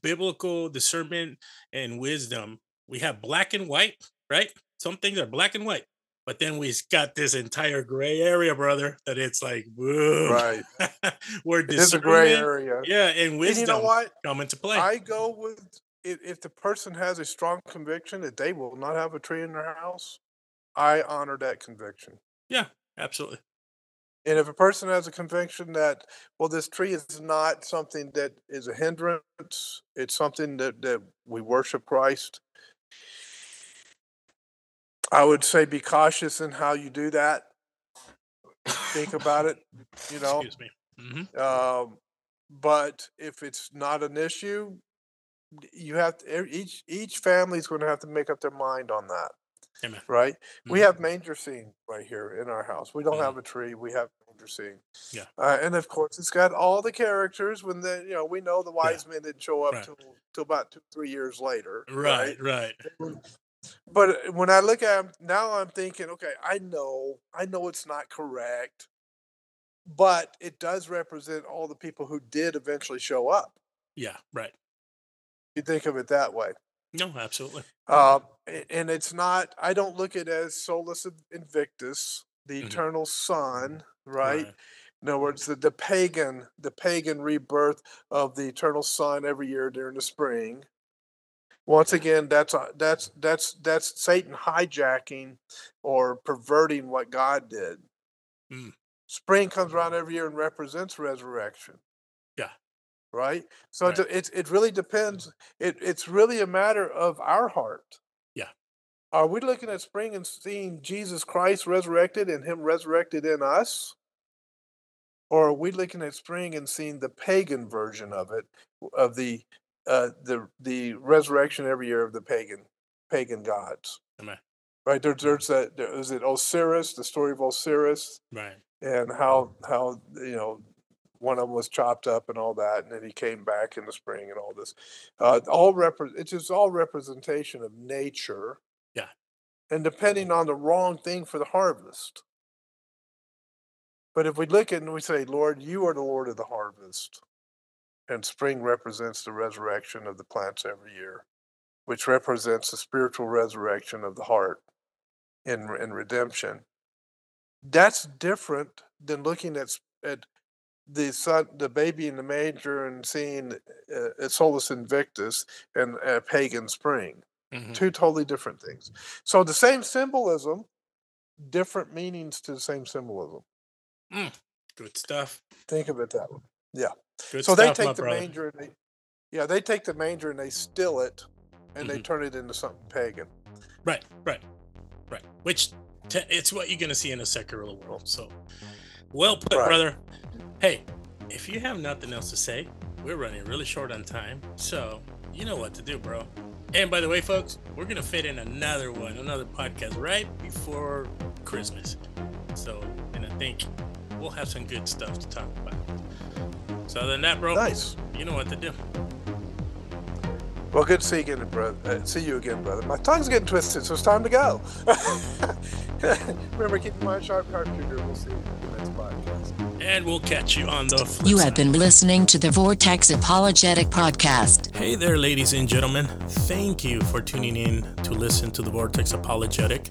Speaker 3: biblical discernment and wisdom, we have black and white, right? Some things are black and white, but then we've got this entire gray area, brother. That it's like, boom,
Speaker 4: Right. [LAUGHS] It is a gray area.
Speaker 3: yeah, and
Speaker 4: And
Speaker 3: wisdom
Speaker 4: you know what?
Speaker 3: come into play.
Speaker 4: I go with if, if the person has a strong conviction that they will not have a tree in their house, I honor that conviction.
Speaker 3: yeah, absolutely.
Speaker 4: And if a person has a conviction that, well, this tree is not something that is a hindrance, it's something that, that we worship Christ, I would say be cautious in how you do that. Think about it, you [LAUGHS] know.
Speaker 3: Excuse me. hmm
Speaker 4: Um, but if it's not an issue, you have to, each each family's going to have to make up their mind on that,
Speaker 3: Amen.
Speaker 4: right? We
Speaker 3: Mhm.
Speaker 4: have manger scene right here in our house. We don't
Speaker 3: Mhm.
Speaker 4: have a tree. We have manger scene.
Speaker 3: Yeah.
Speaker 4: Uh, and of course, it's got all the characters. When the you know we know the wise men didn't show up
Speaker 3: Right.
Speaker 4: till till about two three years later,
Speaker 3: Right, right.
Speaker 4: But uh, when I look at 'em now, I'm thinking, okay, I know, I know it's not correct, but it does represent all the people who did eventually show up.
Speaker 3: Yeah, right.
Speaker 4: You think of it that way.
Speaker 3: No, absolutely.
Speaker 4: Um, and it's not, I don't look at it as Solus Invictus, the
Speaker 3: Mhm.
Speaker 4: eternal sun, right? In other words, the, the pagan, the pagan rebirth of the eternal sun every year during the spring. Once again, that's a, that's that's that's Satan hijacking or perverting what God did.
Speaker 3: Mm.
Speaker 4: Spring comes around every year and represents resurrection.
Speaker 3: Yeah.
Speaker 4: Right. So
Speaker 3: Right.
Speaker 4: it, it it really depends. It it's really a matter of our heart.
Speaker 3: Yeah.
Speaker 4: Are we looking at spring and seeing Jesus Christ resurrected and Him resurrected in us? Or are we looking at spring and seeing the pagan version of it, of the uh, the the resurrection every year of the pagan pagan gods?
Speaker 3: Amen.
Speaker 4: Right there's there's that there is it Osiris, the story of Osiris,
Speaker 3: Right.
Speaker 4: and how how you know one of them was chopped up and all that, and then he came back in the spring and all this. Uh, all repre- it's just all representation of nature.
Speaker 3: Yeah.
Speaker 4: And depending on the wrong thing for the harvest. But if we look at it and we say, Lord, you are the Lord of the harvest, and spring represents the resurrection of the plants every year, which represents the spiritual resurrection of the heart in, in redemption. That's different than looking at, at the son, the baby in the manger and seeing uh, Solus Invictus and uh, pagan spring.
Speaker 3: Mhm.
Speaker 4: Two totally different things. So the same symbolism, different meanings to the same symbolism.
Speaker 3: Good stuff.
Speaker 4: Think of it that way.
Speaker 3: Good
Speaker 4: so
Speaker 3: stuff,
Speaker 4: they take the
Speaker 3: brother.
Speaker 4: manger and they, yeah, they take the manger and they steal it, and they
Speaker 3: Mhm.
Speaker 4: turn it into something pagan.
Speaker 3: Right, right, right. Which te- it's what you're gonna see in a secular world. So, well put,
Speaker 4: Right.
Speaker 3: brother. Hey, if you have nothing else to say, we're running really short on time, so you know what to do, bro. And by the way, folks, we're gonna fit in another one, another podcast right before Christmas. So, and I think we'll have some good stuff to talk about. So, other than that, bro,
Speaker 4: Nice.
Speaker 3: you know what to do.
Speaker 4: Well, good to see you again, brother. Uh, see you again, brother. My tongue's getting twisted, so it's time to go. [LAUGHS] Remember, keep your mind sharp, heart shooter. We'll see you in the next podcast.
Speaker 3: And we'll catch you on the flip
Speaker 2: You
Speaker 3: side.
Speaker 2: have been listening to the Vortex Apologetic Podcast.
Speaker 3: Hey there, ladies and gentlemen. Thank you for tuning in to listen to the Vortex Apologetic.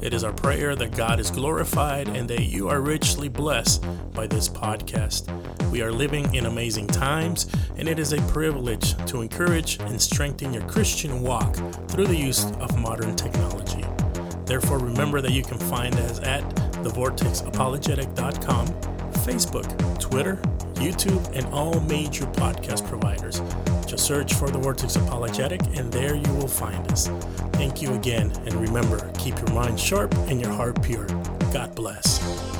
Speaker 3: It is our prayer that God is glorified and that you are richly blessed by this podcast. We are living in amazing times, and it is a privilege to encourage and strengthen your Christian walk through the use of modern technology. Therefore, remember that you can find us at thevortexapologetic.com, Facebook, Twitter, YouTube, and all major podcast providers. Just search for The Vortex Apologetic, and there you will find us. Thank you again, and remember, keep your mind sharp and your heart pure. God bless.